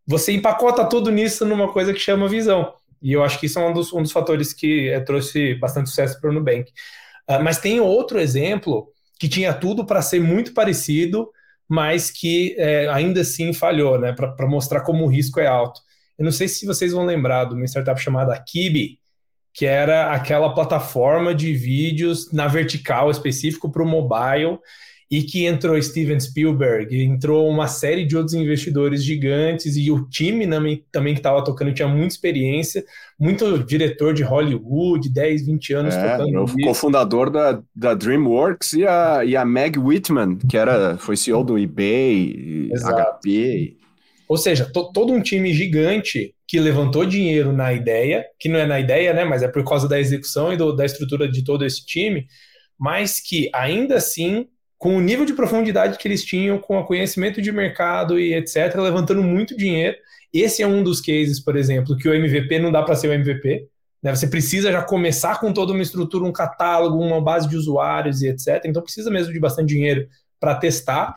Você empacota tudo nisso numa coisa que chama visão. E eu acho que isso é um dos, um dos fatores que é, trouxe bastante sucesso para o Nubank. Uh, mas tem outro exemplo que tinha tudo para ser muito parecido, mas que é, ainda assim falhou, né? Para mostrar como o risco é alto. Eu não sei se vocês vão lembrar de uma startup chamada Kibi, que era aquela plataforma de vídeos na vertical específico para o mobile e que entrou Steven Spielberg, entrou uma série de outros investidores gigantes e o time também, que estava tocando tinha muita experiência, muito diretor de Hollywood, 10, 20 anos é, tocando. O cofundador da, da DreamWorks e a, e a Meg Whitman, que era, foi CEO do eBay, Exato. HP. Ou seja, to, todo um time gigante que levantou dinheiro na ideia, que não é na ideia, né, mas é por causa da execução e do, da estrutura de todo esse time, mas que ainda assim com o nível de profundidade que eles tinham, com o conhecimento de mercado e etc., levantando muito dinheiro. Esse é um dos cases, por exemplo, que o MVP não dá para ser o MVP. Né? Você precisa já começar com toda uma estrutura, um catálogo, uma base de usuários e etc. Então precisa mesmo de bastante dinheiro para testar.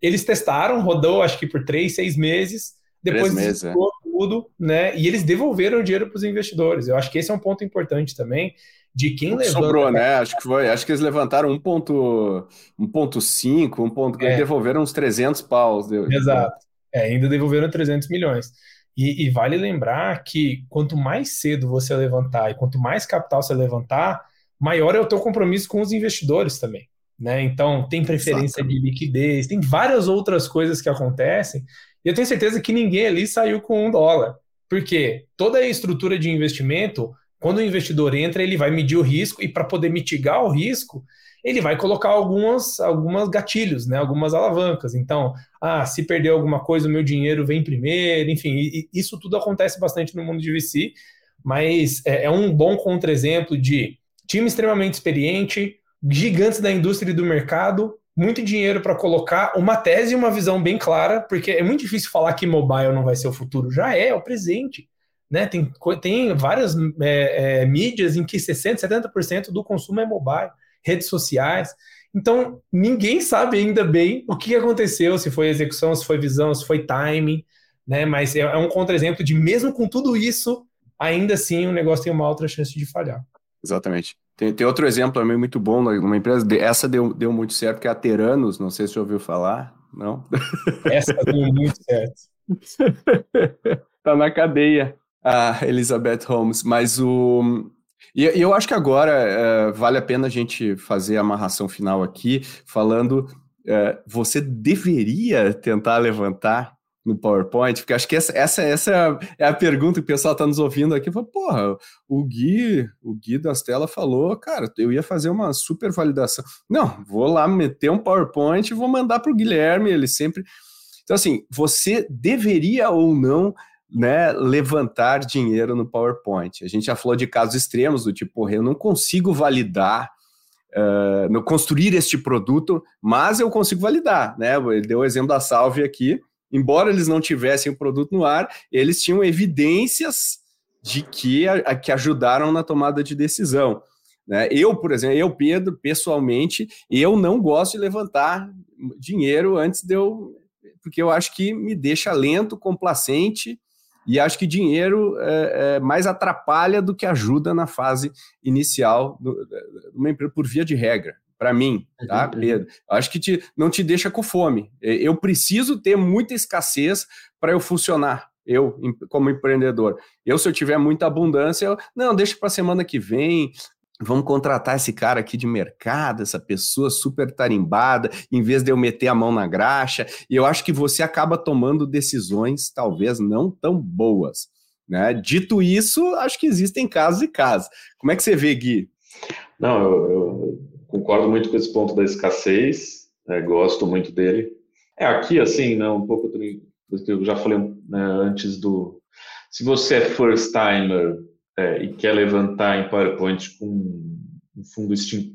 Eles testaram, rodou acho que por três, seis meses. Depois meses, é. tudo, né? E eles devolveram o dinheiro para os investidores. Eu acho que esse é um ponto importante também de quem levanta. Sobrou, né? Acho que foi. Acho que eles levantaram 1.5, 1. Ponto, é. devolveram uns 300 paus. Deu. Exato. É, ainda devolveram 300 milhões. E, e, vale lembrar que quanto mais cedo você levantar e quanto mais capital você levantar, maior é o teu compromisso com os investidores também. Né? Então, tem preferência Exatamente. de liquidez, tem várias outras coisas que acontecem. E eu tenho certeza que ninguém ali saiu com um dólar. Porque toda a estrutura de investimento quando o investidor entra, ele vai medir o risco e para poder mitigar o risco, ele vai colocar algumas, algumas gatilhos, né, algumas alavancas. Então, ah, se perder alguma coisa, o meu dinheiro vem primeiro, enfim, e, e isso tudo acontece bastante no mundo de VC, mas é, é um bom contra-exemplo de time extremamente experiente, gigantes da indústria e do mercado, muito dinheiro para colocar, uma tese e uma visão bem clara, porque é muito difícil falar que mobile não vai ser o futuro, já é, é o presente. Né? Tem, tem várias é, é, mídias em que 60%, 70% do consumo é mobile, redes sociais. Então, ninguém sabe ainda bem o que aconteceu, se foi execução, se foi visão, se foi timing, né? Mas é, é um contra-exemplo de mesmo com tudo isso, ainda assim o negócio tem uma outra chance de falhar. Exatamente. Tem, tem outro exemplo também muito bom numa empresa, essa deu, deu muito certo, que é a Teranos, não sei se você ouviu falar, não? Essa deu muito certo. tá na cadeia, a Elizabeth Holmes, mas o... E, e eu acho que agora é, vale a pena a gente fazer a amarração final aqui, falando, é, você deveria tentar levantar no PowerPoint? Porque acho que essa, essa, essa é a pergunta que o pessoal está nos ouvindo aqui. Fala, Porra, o Gui, o Gui das telas falou, cara, eu ia fazer uma super validação. Não, vou lá meter um PowerPoint e vou mandar para o Guilherme, ele sempre. Então, assim, você deveria ou não né, levantar dinheiro no PowerPoint. A gente já falou de casos extremos, do tipo, eu não consigo validar Uh, construir este produto, mas eu consigo validar, né? Ele deu o exemplo da Salve aqui, embora eles não tivessem o produto no ar, eles tinham evidências de que, a, que ajudaram na tomada de decisão. Né? Eu, por exemplo, eu, Pedro, pessoalmente, eu não gosto de levantar dinheiro antes de eu. Porque eu acho que me deixa lento, complacente, e acho que dinheiro é, é mais atrapalha do que ajuda na fase inicial de uma empresa, por via de regra para mim, tá, uhum, uhum. Pedro? Acho que te, não te deixa com fome. Eu preciso ter muita escassez para eu funcionar. Eu, como empreendedor. Eu, se eu tiver muita abundância, eu, não, deixa para a semana que vem, vamos contratar esse cara aqui de mercado, essa pessoa super tarimbada, em vez de eu meter a mão na graxa. E eu acho que você acaba tomando decisões talvez não tão boas. Né? Dito isso, acho que existem casos e casos. Como é que você vê, Gui? Não, eu, eu concordo muito com esse ponto da escassez, é, gosto muito dele. É aqui, assim, né, um pouco do que eu já falei né, antes do. Se você é first timer é, e quer levantar em PowerPoint com um fundo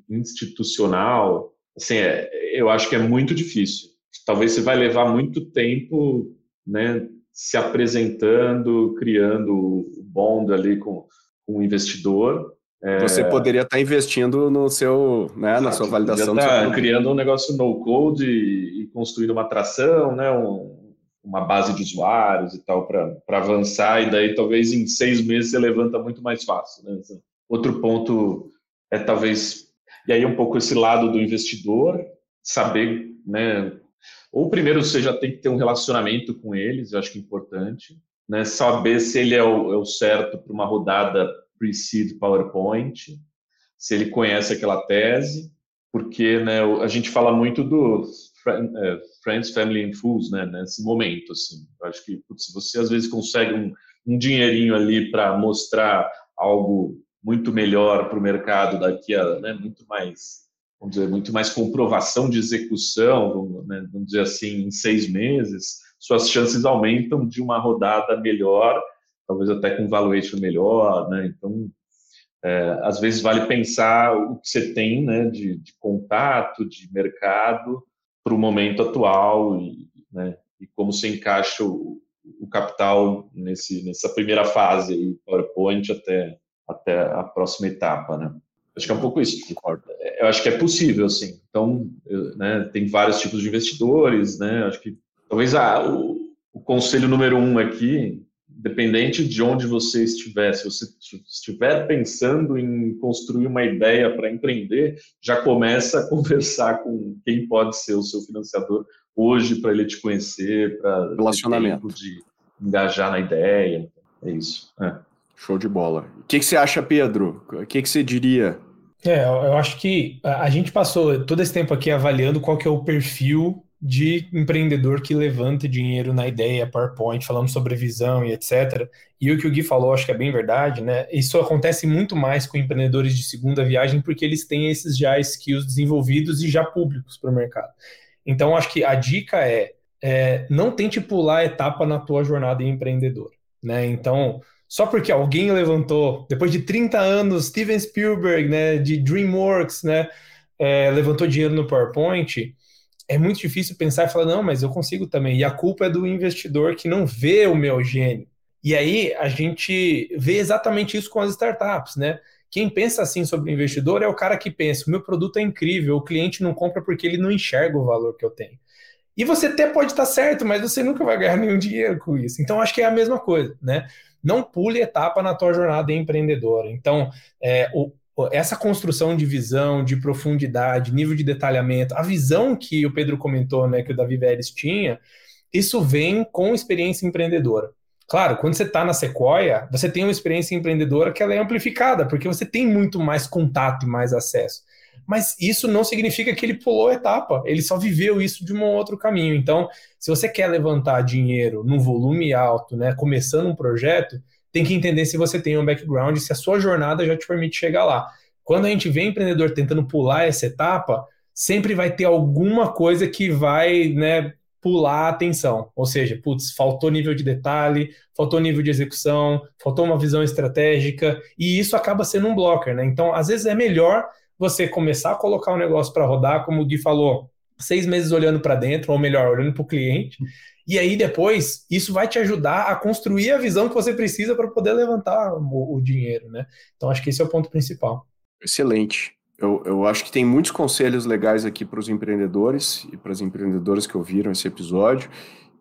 institucional, assim, é, eu acho que é muito difícil. Talvez você vai levar muito tempo, né, se apresentando, criando o bond ali com, com o investidor, você é. poderia estar investindo no seu, né, na sua validação. Estar criando um negócio no code e, e construindo uma atração, né, um, uma base de usuários e tal para avançar e daí talvez em seis meses você levanta muito mais fácil. Né? Outro ponto é talvez e aí um pouco esse lado do investidor saber, né, ou primeiro você já tem que ter um relacionamento com eles, eu acho que é importante, né, saber se ele é o, é o certo para uma rodada pre-seed PowerPoint, se ele conhece aquela tese, porque né, a gente fala muito do é, Friends, Family and Fools, né, nesse momento, assim. Eu acho que se você às vezes consegue um, um dinheirinho ali para mostrar algo muito melhor para o mercado daqui a né, muito mais vamos dizer muito mais comprovação de execução né, vamos dizer assim em seis meses suas chances aumentam de uma rodada melhor talvez até com valuation melhor, né? Então, é, às vezes vale pensar o que você tem, né, de, de contato, de mercado para o momento atual e, né, e como você encaixa o, o capital nesse, nessa primeira fase, aí, PowerPoint até, até a próxima etapa, né? Acho que é um pouco isso. Concordo. Eu acho que é possível, sim. Então, eu, né, tem vários tipos de investidores, né? Acho que talvez a, o, o conselho número um aqui Independente de onde você estiver, se você estiver pensando em construir uma ideia para empreender, já começa a conversar com quem pode ser o seu financiador hoje para ele te conhecer, para relacionamento de engajar na ideia. É isso. É. Show de bola. O que, que você acha, Pedro? O que, que você diria? É, eu acho que a gente passou todo esse tempo aqui avaliando qual que é o perfil de empreendedor que levanta dinheiro na ideia, PowerPoint, falando sobre visão e etc. E o que o Gui falou, acho que é bem verdade, né? Isso acontece muito mais com empreendedores de segunda viagem, porque eles têm esses já skills desenvolvidos e já públicos para o mercado. Então, acho que a dica é, é não tente pular etapa na tua jornada empreendedor, né? Então, só porque alguém levantou, depois de 30 anos, Steven Spielberg, né, de DreamWorks, né, é, levantou dinheiro no PowerPoint, é muito difícil pensar e falar, não, mas eu consigo também. E a culpa é do investidor que não vê o meu gênio. E aí a gente vê exatamente isso com as startups, né? Quem pensa assim sobre o investidor é o cara que pensa: o meu produto é incrível, o cliente não compra porque ele não enxerga o valor que eu tenho. E você até pode estar certo, mas você nunca vai ganhar nenhum dinheiro com isso. Então acho que é a mesma coisa, né? Não pule etapa na tua jornada empreendedora. Então, é, o, essa construção de visão, de profundidade, nível de detalhamento, a visão que o Pedro comentou, né, que o Davi Vélez tinha, isso vem com experiência empreendedora. Claro, quando você está na Sequoia, você tem uma experiência empreendedora que ela é amplificada, porque você tem muito mais contato e mais acesso. Mas isso não significa que ele pulou a etapa, ele só viveu isso de um outro caminho. Então, se você quer levantar dinheiro num volume alto, né, começando um projeto, tem que entender se você tem um background, se a sua jornada já te permite chegar lá. Quando a gente vê empreendedor tentando pular essa etapa, sempre vai ter alguma coisa que vai, né, pular a atenção. Ou seja, putz, faltou nível de detalhe, faltou nível de execução, faltou uma visão estratégica, e isso acaba sendo um blocker, né? Então, às vezes é melhor você começar a colocar o negócio para rodar, como o Gui falou, seis meses olhando para dentro, ou melhor, olhando para o cliente, e aí depois isso vai te ajudar a construir a visão que você precisa para poder levantar o, o, dinheiro, né? Então acho que esse é o ponto principal. Excelente. Eu, eu acho que tem muitos conselhos legais aqui para os empreendedores e para as empreendedoras que ouviram esse episódio.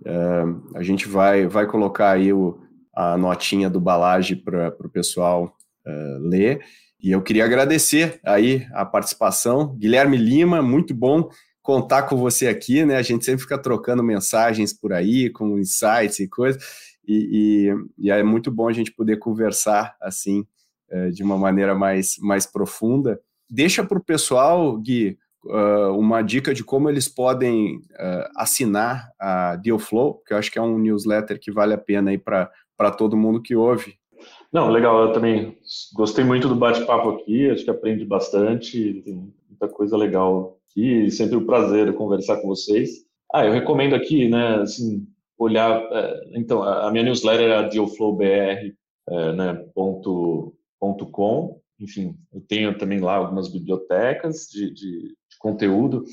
É, a gente vai, vai colocar aí o, a notinha do Balage para o pessoal é, ler. E eu queria agradecer aí a participação. Guilherme Lima, muito bom contar com você aqui, né? A gente sempre fica trocando mensagens por aí, com insights e coisas, e, e, e é muito bom a gente poder conversar assim, é, de uma maneira mais, mais profunda. Deixa para o pessoal, Gui, uh, uma dica de como eles podem uh, assinar a Dealflow, que eu acho que é um newsletter que vale a pena aí para todo mundo que ouve. Não, legal, eu também gostei muito do bate-papo aqui, acho que aprendi bastante, muita coisa legal aqui, sempre um prazer conversar com vocês. Ah, eu recomendo aqui, né, assim, olhar, é, então, a minha newsletter é a dealflowbr, é, né, enfim, eu tenho também lá algumas bibliotecas de, de, de conteúdo,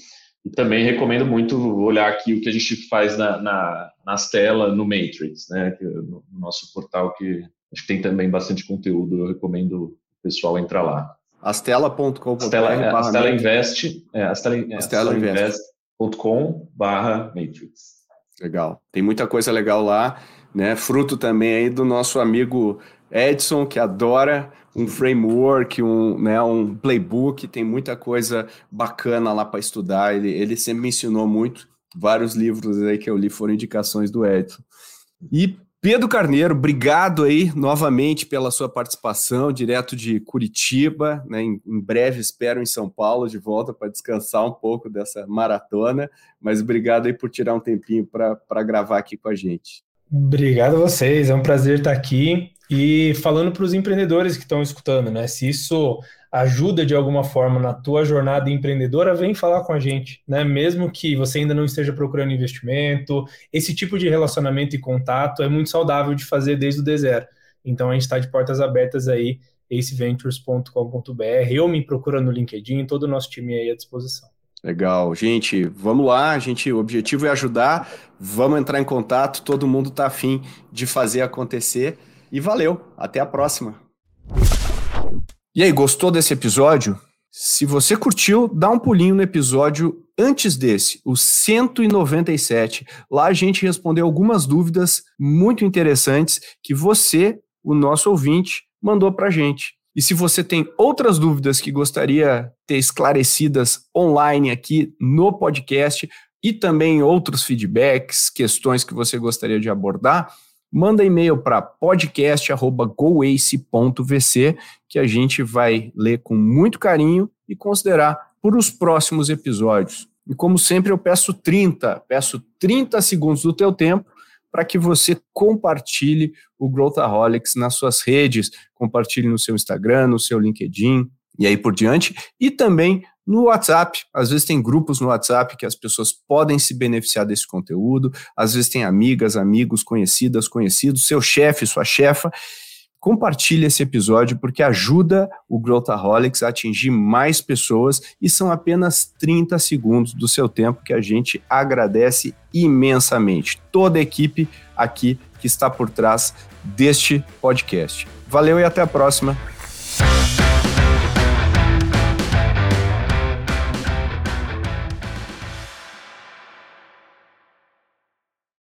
e também recomendo muito olhar aqui o que a gente faz na, na, nas telas no Matrix, né, no nosso portal que acho que tem também bastante conteúdo, eu recomendo o pessoal entrar lá. Astela.com.br Astela, é, Astela Invest, é, Astela, é, Astela Invest.com barra Matrix. Legal. Tem muita coisa legal lá, né? Fruto também aí do nosso amigo Edson, que adora um framework, um, né, um playbook, tem muita coisa bacana lá para estudar. Ele, ele sempre me ensinou muito. Vários livros aí que eu li foram indicações do Edson. E Pedro Carneiro, obrigado aí novamente pela sua participação, direto de Curitiba, né? Em, em breve espero em São Paulo de volta para descansar um pouco dessa maratona, mas obrigado aí por tirar um tempinho para gravar aqui com a gente. Obrigado a vocês, é um prazer estar aqui e falando para os empreendedores que estão escutando, né? Se isso ajuda de alguma forma na tua jornada empreendedora, vem falar com a gente, né? Mesmo que você ainda não esteja procurando investimento, esse tipo de relacionamento e contato é muito saudável de fazer desde o D0. Então a gente está de portas abertas aí, aceventures.com.br, eu me procura no LinkedIn, todo o nosso time aí à disposição. Legal, gente, vamos lá, gente, o objetivo é ajudar, vamos entrar em contato, todo mundo está afim de fazer acontecer e valeu, até a próxima. E aí, gostou desse episódio? Se você curtiu, dá um pulinho no episódio antes desse, o 197. Lá a gente respondeu algumas dúvidas muito interessantes que você, o nosso ouvinte, mandou para a gente. E se você tem outras dúvidas que gostaria ter esclarecidas online aqui no podcast e também outros feedbacks, questões que você gostaria de abordar, manda e-mail para podcast@goace.vc que a gente vai ler com muito carinho e considerar para os próximos episódios. E como sempre eu peço 30, peço 30 segundos do teu tempo para que você compartilhe o Growthaholics nas suas redes, compartilhe no seu Instagram, no seu LinkedIn e aí por diante, e também no WhatsApp. Às vezes tem grupos no WhatsApp que as pessoas podem se beneficiar desse conteúdo, às vezes tem amigas, amigos, conhecidas, conhecidos, seu chefe, sua chefa. Compartilhe esse episódio porque ajuda o Growthaholics a atingir mais pessoas e são apenas 30 segundos do seu tempo que a gente agradece imensamente. Toda a equipe aqui que está por trás deste podcast. Valeu e até a próxima.